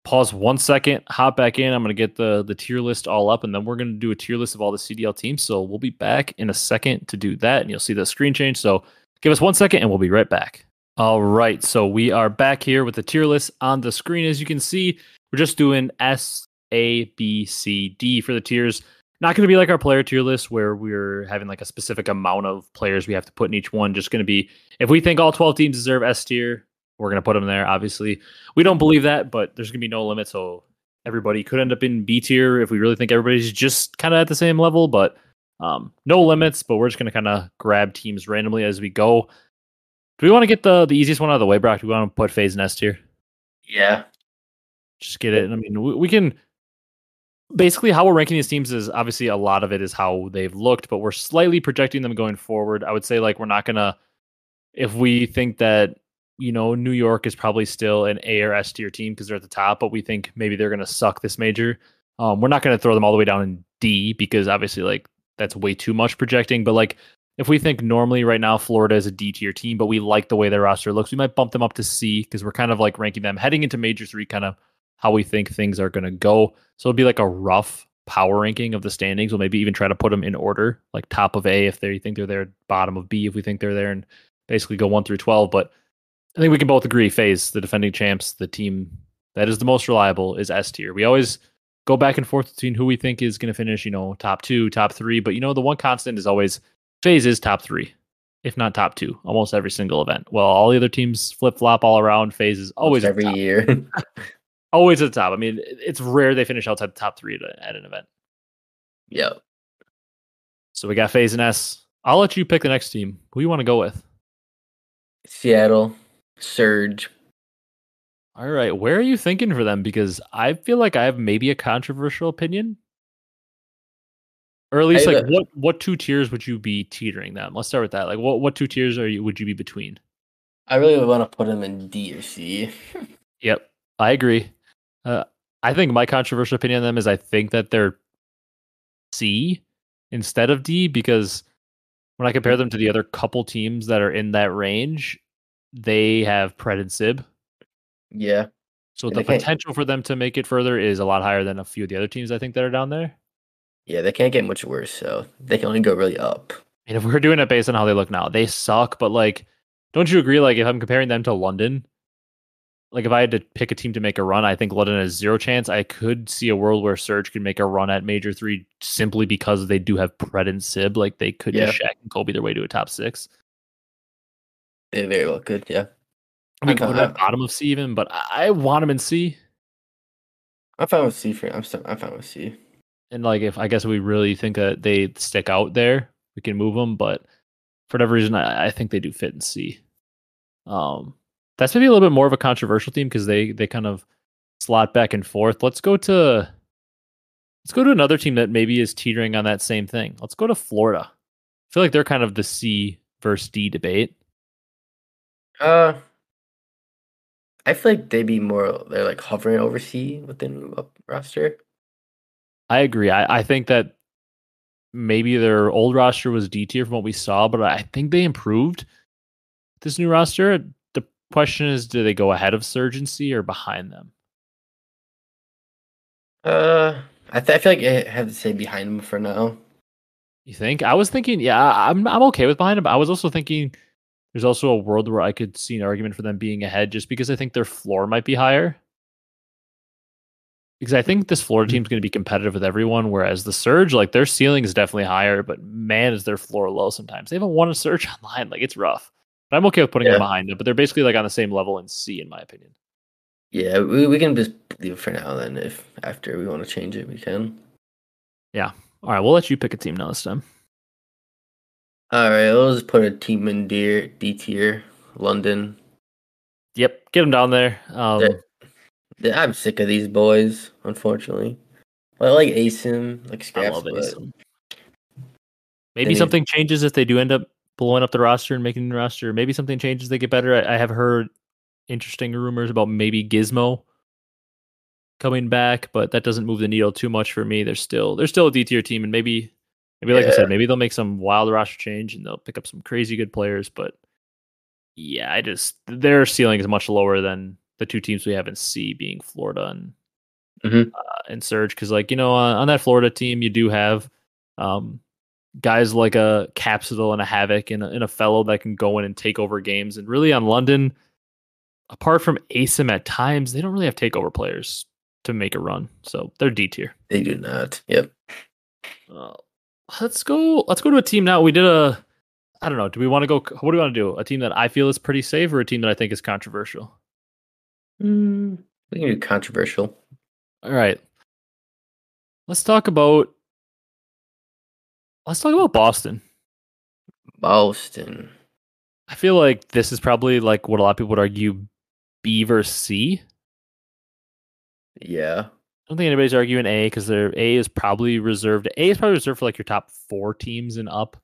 pause one second, hop back in. I'm to get the the tier list all up, and then we're to do a tier list of all the CDL teams. So we'll be back in a second to do that, and you'll see the screen change. So give us one second, and we'll be right back. All right, so we are back here with the tier list on the screen. As you can see, we're just doing S, A, B, C, D for the tiers. Not going to be like our player tier list where we're having like a specific amount of players we have to put in each one. Just going to be if we think all 12 teams deserve S tier, we're going to put them there. Obviously, we don't believe that, but there's going to be no limit. So everybody could end up in B tier if we really think everybody's just kind of at the same level, but um, no limits. But we're just going to kind of grab teams randomly as we go. Do we want to get the the easiest one out of the way, Brock? Do we want to put FaZe Nest here? Yeah, just get it. I mean, we, we can basically how we're ranking these teams is obviously a lot of it is how they've looked, but we're slightly projecting them going forward. I would say like we're not gonna if we think that you know, New York is probably still an A or S tier team because they're at the top, but we think maybe they're going to suck this major. Um, we're not going to throw them all the way down in D because obviously, like, that's way too much projecting. But like, if we think normally right now Florida is a D tier team, but we like the way their roster looks, we might bump them up to C because we're kind of like ranking them heading into major three, kind of how we think things are going to go. So it'll be like a rough power ranking of the standings. We'll maybe even try to put them in order, like top of A if they think they're there, bottom of B if we think they're there, and basically go one through 12. But I think we can both agree FaZe, the defending champs, the team that is the most reliable is S tier. We always go back and forth between who we think is going to finish, you know, top two, top three. But, you know, the one constant is always FaZe is top three, if not top two, almost every single event. Well, all the other teams flip flop all around. FaZe is always every year. <laughs> <laughs> always at the top. I mean, it's rare they finish outside the top three at, at an event. Yep. So we got FaZe and S. I'll let you pick the next team. Who you want to go with? Seattle. Surge. All right, where are you thinking for them? Because I feel like I have maybe a controversial opinion. Or at least like what what two tiers would you be teetering them? Let's start with that. Like what what two tiers are you would you be between? I really would want to put them in D or C. <laughs> Yep, I agree. Uh, I think my controversial opinion on them is I think that they're C instead of D because when I compare them to the other couple teams that are in that range, they have Pred and Sib. Yeah, So And the potential for them to make it further is a lot higher than a few of the other teams I think that are down there. yeah, they can't get much worse, so they can only go really up. And if we're doing it based on how they look now, they suck. But like, don't you agree? Like, if I'm comparing them to London, like if I had to pick a team to make a run, I think London has zero chance. I could see a world where Surge could make a run at Major Three simply because they do have Pred and Sib. Like they could just Shaq and Kobe their way to a top six. They very well could. Yeah, We fine- put them at bottom of C even, but I I want them in C. I'm fine with C for. I'm so, I'm fine with C. And like, if I guess we really think that they stick out there, we can move them. But for whatever reason, I, I think they do fit in C. Um, that's maybe a little bit more of a controversial team because they they kind of slot back and forth. Let's go to let's go to another team that maybe is teetering on that same thing. Let's go to Florida. I feel like they're kind of the C versus D debate. Uh, I feel like they'd be more. They're like hovering over C within up roster. I agree. I, I think that maybe their old roster was D tier from what we saw, but I think they improved this new roster. The question is, do they go ahead of Surgency or behind them? Uh, I, th- I feel like I have to say behind them for now. You think? I was thinking, yeah, I'm I'm okay with behind them. But I was also thinking there's also a world where I could see an argument for them being ahead just because I think their floor might be higher. Because I mm-hmm. think this Florida mm-hmm. team's going to be competitive with everyone, whereas the Surge, like their ceiling is definitely higher, but man, is their floor low sometimes. They haven't won a Surge <laughs> online, like it's rough. But I'm okay with putting Yeah. them behind them, but they're basically like on the same level in C, in my opinion. Yeah, we, we can just leave it for now. Then, if after we want to change it, we can. Yeah. All right, we'll let you pick a team now this time. All right, let's just put a team in D D tier. London. Yep, get them down there. Um, Yeah. Yeah, I'm sick of these boys. Unfortunately, I like Asim, like I love but Asim. Maybe need- something changes if they do end up blowing up the roster and making the roster. Maybe something changes, they get better. I, I have heard interesting rumors about maybe Gizmo coming back, but that doesn't move the needle too much for me. They're still they're still a D tier team, and maybe maybe like I said, maybe they'll make some wild roster change and they'll pick up some crazy good players. But yeah, I just their ceiling is much lower than the two teams we have in C, being Florida and Mhm. uh, and Surge. Because like you know on, on that Florida team, you do have um, guys like a Capsule and a Havok and a, and a fellow that can go in and take over games. And really on London, apart from Asim at times, they don't really have takeover players to make a run. So they're D tier. they do not. Yep. Uh, let's go. Let's go to a team now. We did a. I don't know. Do we want to go? What do we want to do? A team that I feel is pretty safe, or a team that I think is controversial? Mm, we can do controversial. All right. Let's talk about. Let's talk about Boston. Boston. I feel like this is probably like what a lot of people would argue B versus C. Yeah. I don't think anybody's arguing A because their A is probably reserved. A is probably reserved for like your top four teams and up,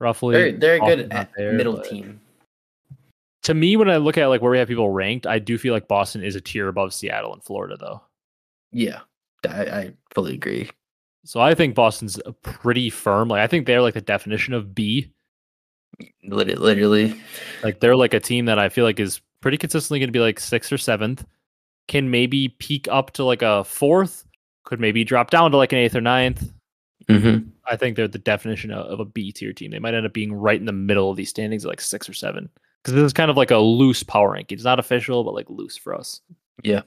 roughly. They're they're a good at- uh, there, middle team. To me, when I look at like where we have people ranked, I do feel like Boston is a tier above Seattle and Florida, though. Yeah. I, I fully agree. So I think Boston's a pretty firm. Like I think they're like the definition of B. Lit- Literally. Like they're like a team that I feel like is pretty consistently going to be like sixth or seventh. Can maybe peak up to like a fourth. Could maybe drop down to like an eighth or ninth. Mm-hmm. I think they're the definition of, of a B tier team. They might end up being right in the middle of these standings, like six or seven. Because this is kind of like a loose power ranking. It's not official, but like loose for us. Yeah.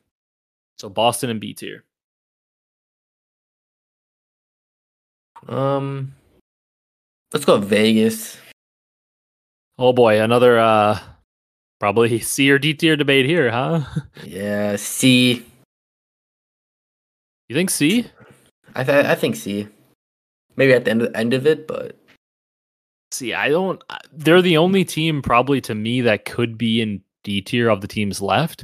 So Boston and B tier. Um, let's go Vegas. Oh boy, another uh probably C or D tier debate here, huh? Yeah, C. You think C? I th- I think C. Maybe at the end of, end of it, but See, I don't. They're the only team probably to me that could be in D tier of the teams left.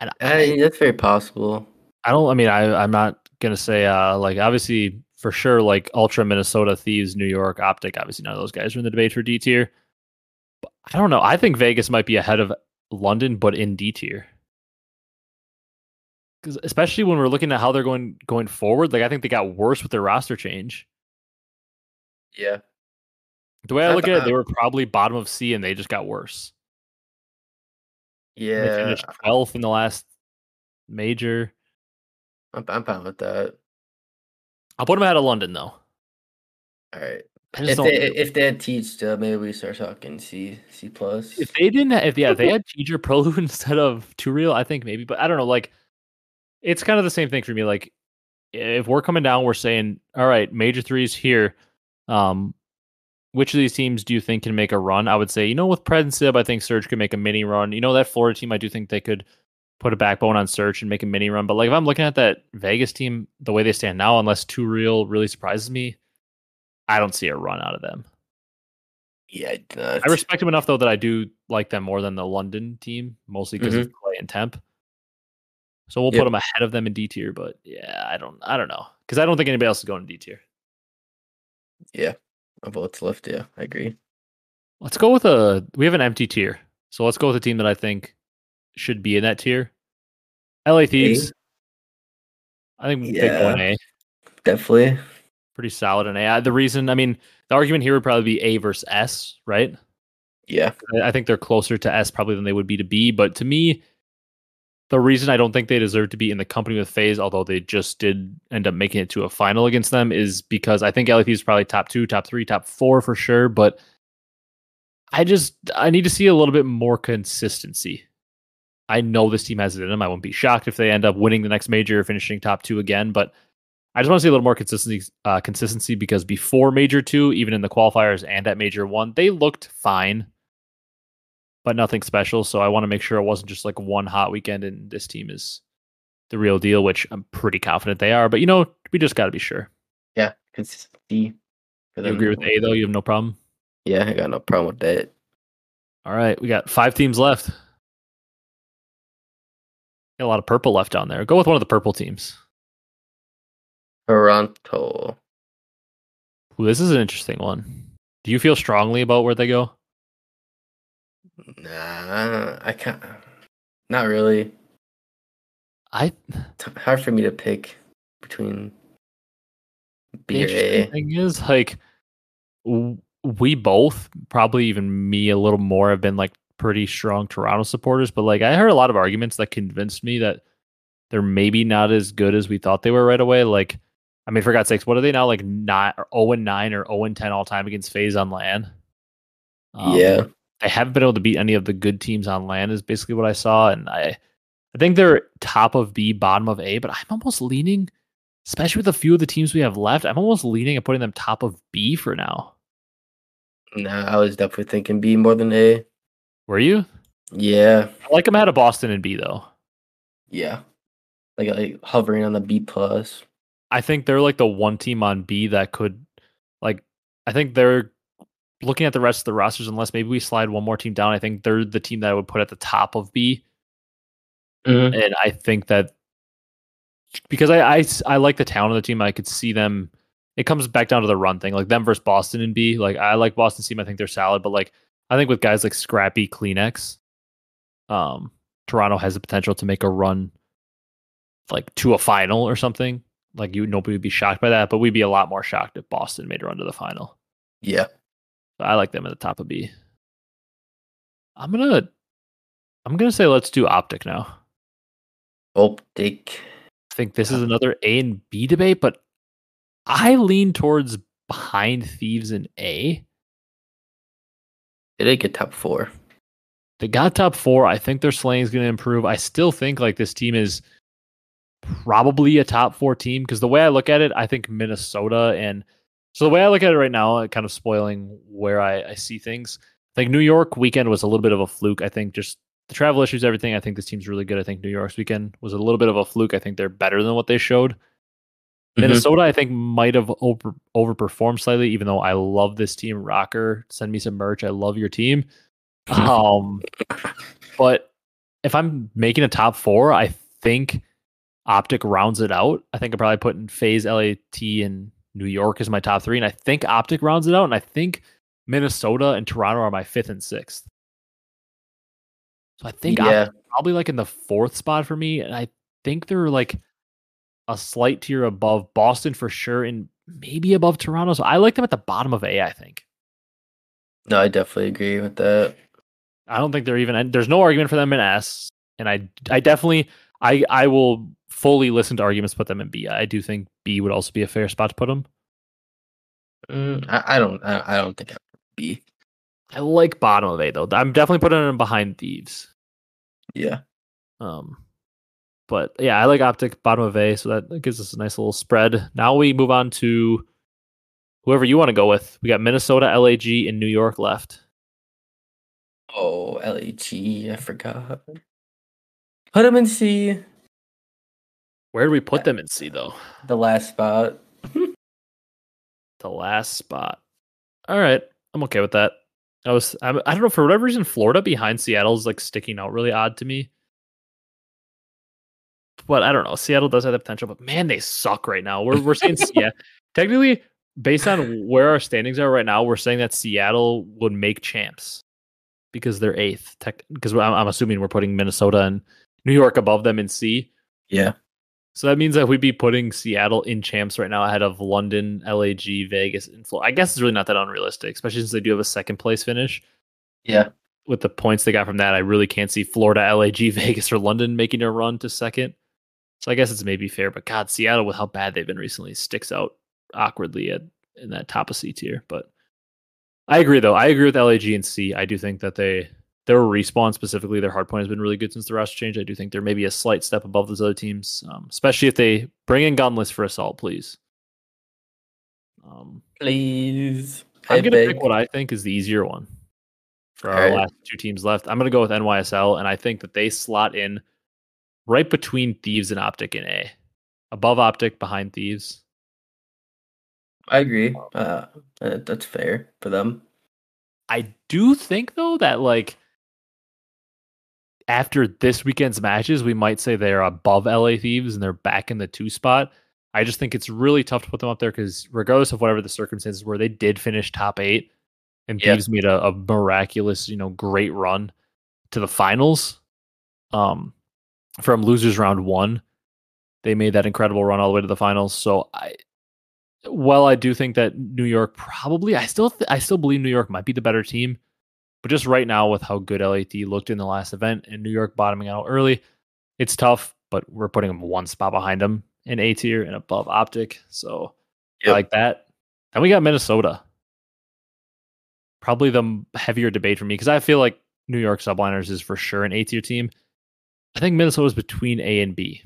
And I, that's very possible. I don't. I mean, I I'm not gonna say uh like obviously for sure, like Ultra, Minnesota, Thieves, New York, Optic. Obviously, none of those guys are in the debate for D tier. I don't know. I think Vegas might be ahead of London, but in D tier. Because especially when we're looking at how they're going going forward, like I think they got worse with their roster change. Yeah. The way I I look at it, they were probably bottom of C, and they just got worse. Yeah, they finished twelfth in the last major. I'm, I'm fine with that. I'll put them ahead of London though. All right. I just If they if they had teach, uh, maybe we start talking C C plus. if they didn't, ha- if yeah, if they <laughs> had Teacher Prolu <laughs> instead of 2ReaL, I think maybe. But I don't know. Like, it's kind of the same thing for me. Like, if we're coming down, we're saying, all right, major threes here. Um, which of these teams do you think can make a run? I would say, you know, with Pred and Sib, I think Surge could make a mini run. You know, that Florida team, I do think they could put a backbone on Surge and make a mini run. But like, if I'm looking at that Vegas team, the way they stand now, unless 2ReaL really surprises me, I don't see a run out of them. yeah, uh, I respect them enough though that I do like them more than the London team, mostly because of play and temp. So we'll put Yep. them ahead of them in D tier, but yeah, I don't, I don't know, because I don't think anybody else is going to D tier. yeah. My vote's left. Yeah, I agree. Let's go with a. We have an empty tier, so let's go with a team that I think should be in that tier. LA Thieves. I think they go in Yeah. A. Definitely. Pretty solid in A. Uh, The reason, I mean, the argument here would probably be A versus S, right? Yeah. I- think they're closer to S probably than they would be to B. But to me, the reason I don't think they deserve to be in the company with FaZe, although they just did end up making it to a final against them, is because I think LAT is probably top two, top three, top four for sure. But I just I need to see a little bit more consistency. I know this team has it in them. I won't be shocked if they end up winning the next major, finishing top two again. But I just want to see a little more consistency. Uh, consistency because before major two, even in the qualifiers and at major one, they looked fine but nothing special. So I want to make sure it wasn't just like one hot weekend and this team is the real deal, which I'm pretty confident they are. But you know, we just got to be sure. Yeah. Consistency. You agree with A though? You have no problem. Yeah, I got no problem with that. All right, we got five teams left. Got a lot of purple left down there. Go with one of the purple teams. Toronto. Ooh, this is an interesting one. Do you feel strongly about where they go? Nah, I can't. Not really. I It's hard for me to pick between the B or interesting A. thing is like we both, probably even me a little more, have been like pretty strong Toronto supporters. But like I heard a lot of arguments that convinced me that they're maybe not as good as we thought they were right away. Like, I mean, for God's sakes, what are they now? Like not or zero and nine or zero and ten all time against FaZe on land. Um, yeah. they haven't been able to beat any of the good teams on land. Is basically what I saw, and I, I think they're top of B, bottom of A. But I'm almost leaning, especially with a few of the teams we have left. I'm almost leaning at putting them top of B for now. No, I was definitely thinking B more than A. Were you? Yeah. I like them out of Boston and B though. Yeah. Like, like hovering on the B plus. I think they're like the one team on B that could, like, I think they're looking at the rest of the rosters. Unless maybe we slide one more team down, I think they're the team that I would put at the top of B. Mm-hmm. and I think that because I I like the talent of the team, I could see them. It comes back down to the run thing, like them versus Boston and B. Like I like Boston's team, I think they're solid, but like I think with guys like Scrappy, CleanX, um, Toronto has the potential to make a run, like to a final or something. Like you, nobody would be shocked by that, but we'd be a lot more shocked if Boston made a run to the final. Yeah. So I like them at the top of B. I'm gonna, I'm gonna say let's do Optic now. Optic. I think this is another A and B debate, but I lean towards behind Thieves in A. They did get top four. They got top four. I think their slaying is going to improve. I still think like this team is probably a top four team because the way I look at it, I think Minnesota and so the way I look at it right now, kind of spoiling where I, I see things. I think New York weekend was a little bit of a fluke. I think just the travel issues, everything. I think this team's really good. I think New York's weekend was a little bit of a fluke. I think they're better than what they showed. Mhm. Minnesota, I think, might have over overperformed slightly, even though I love this team. ROKKR, send me some merch. I love your team. Um, but if I'm making a top four, I think Optic rounds it out. I think I'm probably putting FaZe, LAT, and New York is my top three, and I think Optic rounds it out, and I think Minnesota and Toronto are my fifth and sixth. So I think Yeah. probably like in the fourth spot for me, and I think they're like a slight tier above Boston for sure, and maybe above Toronto. So I like them at the bottom of A. I think. No, I definitely agree with that. I don't think they're even. There's no argument for them in S, and I I definitely I I will fully listen to arguments put them in B. I do think B would also be a fair spot to put them. Mm, I, I don't. I, I don't think I would be. I like bottom of A though. I'm definitely putting them behind Thieves. Yeah. Um, but yeah, I like Optic bottom of A, so that, that gives us a nice little spread. Now we move on to whoever you want to go with. We got Minnesota, LAG, and New York left. Oh, LAG. I forgot. Put them in C. Where do we put them in C though? The last spot. <laughs> The last spot. All right, I'm okay with that. I was I'm, I don't know for whatever reason Florida behind Seattle is like sticking out really odd to me. But I don't know. Seattle does have the potential, but man, they suck right now. We're we're saying yeah. <laughs> <laughs> Technically, based on where our standings are right now, we're saying that Seattle would make champs because they're eighth. Tech, because I'm, I'm assuming we're putting Minnesota and New York above them in C. Yeah. So that means that we'd be putting Seattle in champs right now ahead of London, LAG, Vegas, and Florida. I guess it's really not that unrealistic, especially since they do have a second place finish. Yeah. With the points they got from that, I really can't see Florida, LAG, <laughs> Vegas, or London making a run to second. So I guess it's maybe fair, but God, Seattle with how bad they've been recently sticks out awkwardly at in that top of C tier. But I agree though. I agree with LAG and C. I do think that they their respawn specifically, their hard point has been really good since the roster change. I do think they're maybe a slight step above those other teams, um, especially if they bring in Gunless for assault, please. Um, Please. I'm gonna pick what I think is the easier one for our Alright. last two teams left. I'm gonna go with NYSL, and I think that they slot in right between Thieves and Optic in A, above Optic, behind Thieves. I agree. Uh, that's fair for them. I do think though that like after this weekend's matches, we might say they're above LA Thieves and they're back in the two spot. I just think it's really tough to put them up there because regardless of whatever the circumstances were, they did finish top eight, and Yeah. Thieves made a, a miraculous, you know, great run to the finals. Um, from losers round one, they made that incredible run all the way to the finals. So I, well, I do think that New York probably. I still, th- I still believe New York might be the better team, but just right now with how good LAT looked in the last event and New York bottoming out early, it's tough. But we're putting them one spot behind them in A tier and above Optic, so I like that. Then we got Minnesota. Probably the heavier debate for me because I feel like New York Subliners is for sure an A tier team. I think Minnesota is between A and B.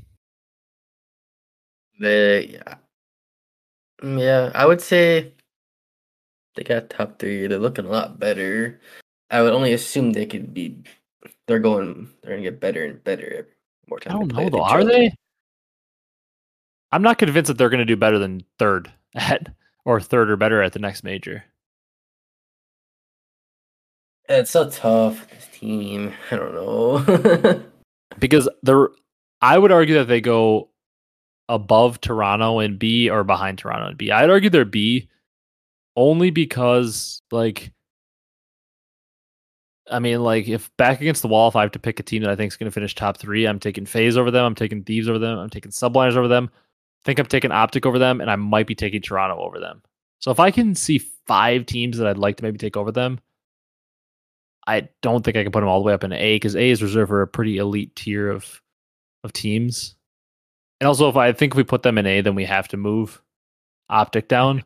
They, yeah. Yeah, I would say they got top three. They're looking a lot better. I would only assume they could be. They're going. They're gonna get better and better every more time. I don't know though. Are other. they? I'm not convinced that they're going to do better than third <laughs> at or third or better at the next major. It's so tough. This team. I don't know. <laughs> because they're I would argue that they go above Toronto and B or behind Toronto and B. I'd argue they're B only because like I mean like if back against the wall if I have to pick a team that I think is going to finish top 3, I'm taking FaZe over them, I'm taking Thieves over them, I'm taking Subliners over them. I think I'm taking Optic over them and I might be taking Toronto over them. So if I can see five teams that I'd like to maybe take over them, I don't think I can put them all the way up in A because A is reserved for a pretty elite tier of of teams. And also, if I think if we put them in A, then we have to move Optic down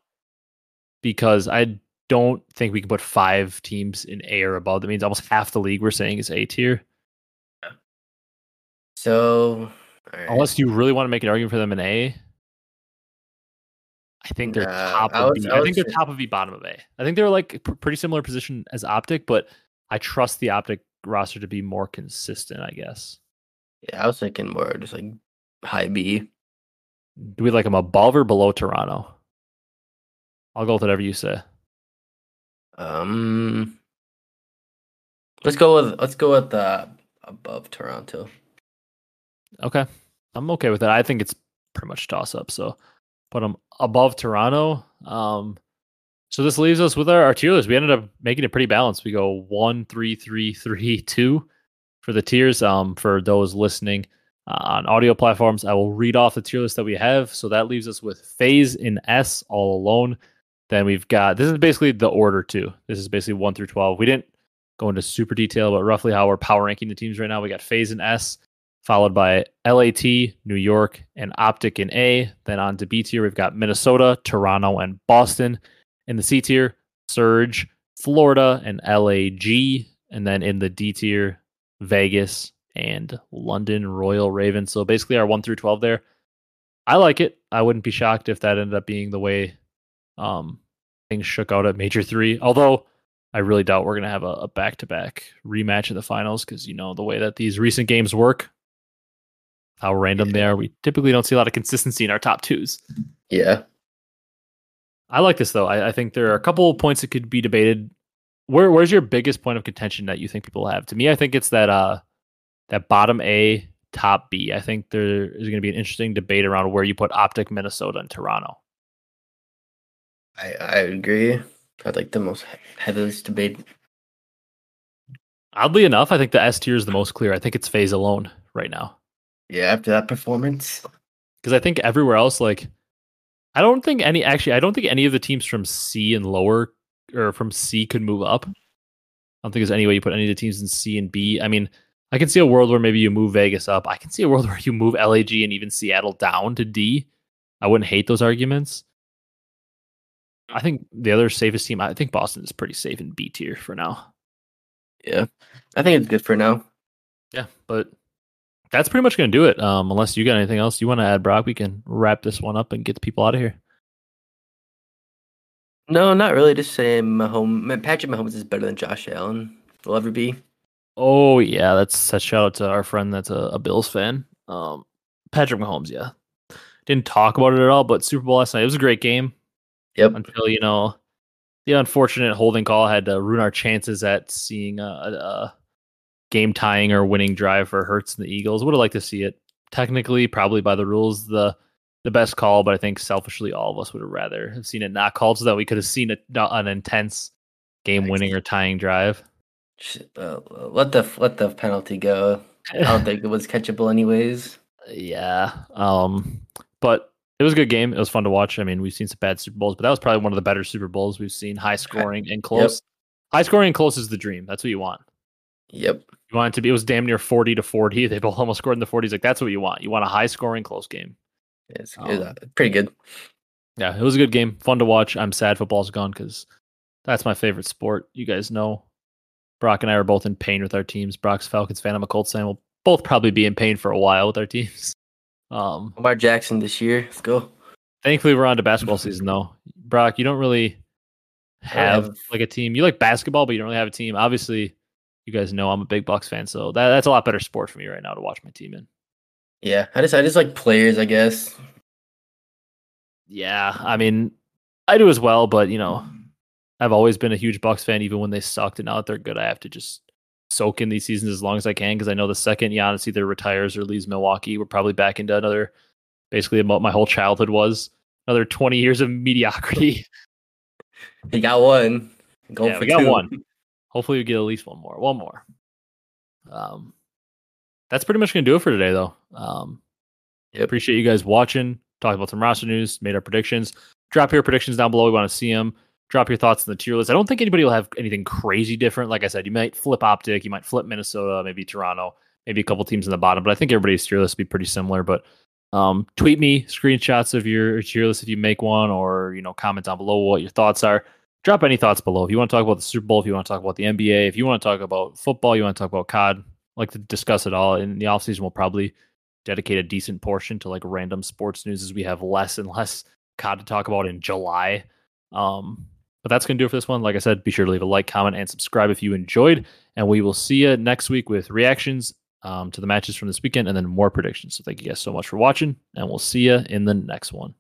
because I don't think we can put five teams in A or above. That means almost half the league we're saying is A tier. so, alright. Unless you really want to make an argument for them in A, I think they're Nah, top I of would- B. I I think they're say- top of B, bottom of A. I think they're like pr- pretty similar position as Optic, but I trust the Optic roster to be more consistent. I guess. yeah, I was thinking more just like high B. Do we like them above or below Toronto? I'll go with whatever you say. Um, let's go with let's go with uh, above Toronto. Okay. I'm okay with that. I think it's pretty much toss up. So put them above Toronto. Um, so this leaves us with our, our tier list. We ended up making it pretty balanced. We go one, three, three, <laughs> three, two for the tiers. Um, for those listening uh, on audio platforms, I will read off the tier list that we have. So that leaves us with FaZe in S all alone. Then we've got this is basically the order too. This is basically one through twelve. We didn't go into super detail, but roughly how we're power ranking the teams right now. We got FaZe in S, followed by LAT, New York, and Optic in A. Then on to B tier, we've got Minnesota, Toronto, and Boston. In the C tier, Surge, Florida, and LAG. And then in the D tier, Vegas and London Royal Ravens. So basically our 1 through 12 there. I like it. I wouldn't be shocked if that ended up being the way um, things shook out at Major 3. Although I really doubt we're going to have a back to back rematch in the finals because, you know, the way that these recent games work, how random yeah. they are, we typically don't see a lot of consistency in our top twos. Yeah. I like this though. I, I think there are a couple of points that could be debated. Where where's your biggest point of contention that you think people have? To me, I think it's that uh that bottom A, top B. I think there is going to be an interesting debate around where you put Optic, Minnesota, and Toronto. I I agree. I'd like the most heaviest debate. Oddly enough, I think the S tier is the most clear. I think it's FaZe alone right now. Yeah, after that performance. Because I think everywhere else, like I don't think any actually I don't think any of the teams from C and lower or from C could move up. I don't think there's any way you put any of the teams in C and B. I mean, I can see a world where maybe you move Vegas up. I can see a world <laughs> where you move LAG and even Seattle down to D. I wouldn't hate those arguments. I think the other safest team, I think Boston is pretty safe in B tier for now. Yeah. I think it's good for now. Yeah, but that's pretty much going to do it. Um, unless you got anything else you want to add, Brock, we can wrap this one up and get the people out of here. No, not really. Just saying, Mahomes, Patrick Mahomes is better than Josh Allen. Will ever be. Oh yeah, that's a shout out to our friend that's a, a Bills fan. Um, Patrick Mahomes, yeah. Didn't talk about it at all, but Super Bowl last night it was a great game. Yep. Until you know the unfortunate holding call had to ruin our chances at seeing a, a game tying or winning drive for Hurts and the Eagles. Would have liked to see it. Technically, probably by the rules, the the best call, but I think selfishly, all of us would have rather have seen it not called so that we could have seen it, an intense game winning or tying drive. Uh, let the let the penalty go. I don't <laughs> think it was catchable anyways. Yeah. Um, but it was a good game. It was fun to watch. I mean, we've seen some bad Super Bowls, but that was probably one of the better Super Bowls we've seen. High <laughs> scoring and close. Yep. High scoring and close is the dream. That's what you want. Yep. You want it to be, it was damn near 40 to 40. <laughs> They both almost scored in the 40s. Like, that's what you want. You want a high scoring, close game. It's, um, it's uh, pretty good. Yeah, it was a good game. Fun to watch. I'm sad football's gone because that's my favorite sport. You guys know Brock and I are both in pain with our teams. Brock's Falcons fan. I'm a Colts fan. We'll both probably be in pain for a while with our teams. Um, Lamar Jackson this year. Let's go. Thankfully, we're on to basketball <laughs> season, though. Brock, you don't really have, have like a team. You like basketball, but you don't really have a team. Obviously, you guys know I'm a big Bucks fan, so that, that's a lot better sport for me right now to watch my team in. Yeah, I just I just like players, I guess. Yeah, I mean, I do as well, but you know, I've always been a huge Bucks fan, even when they sucked, and now that they're good, I have to just soak in these seasons as long as I can because I know the second Giannis either retires or leaves Milwaukee, we're probably back into another, basically what my whole childhood was, another 20 years of <laughs> mediocrity. He got one. Go yeah, for we got two. one. Hopefully, we get at least one more. One more. Um, that's pretty much gonna do it for today, though. Um, yep. appreciate you guys watching. Talk about some roster news. Made our predictions. Drop your predictions down below. We want to see them. Drop your thoughts in the tier list. I don't think anybody will have anything crazy different. Like I said, you might flip Optic, you might flip Minnesota, maybe Toronto, maybe a couple teams in the bottom. But I think everybody's tier list will be pretty similar. But um, tweet me screenshots of your tier list if you make one, or you know, comment down below what your thoughts are drop any thoughts below. If you want to talk about the Super Bowl, if you want to talk about the NBA, if you want to talk about football, you want to talk about COD, like to discuss it all. In the offseason, we'll probably dedicate a decent portion to like random sports news as we have less and less COD to talk about in July. Um, but that's going to do it for this one. Like I said, be sure to leave a like, comment, and subscribe if you enjoyed. And we will see you next week with reactions um, to the matches from this weekend and then more predictions. So thank you guys so much for watching, and we'll see you in the next one.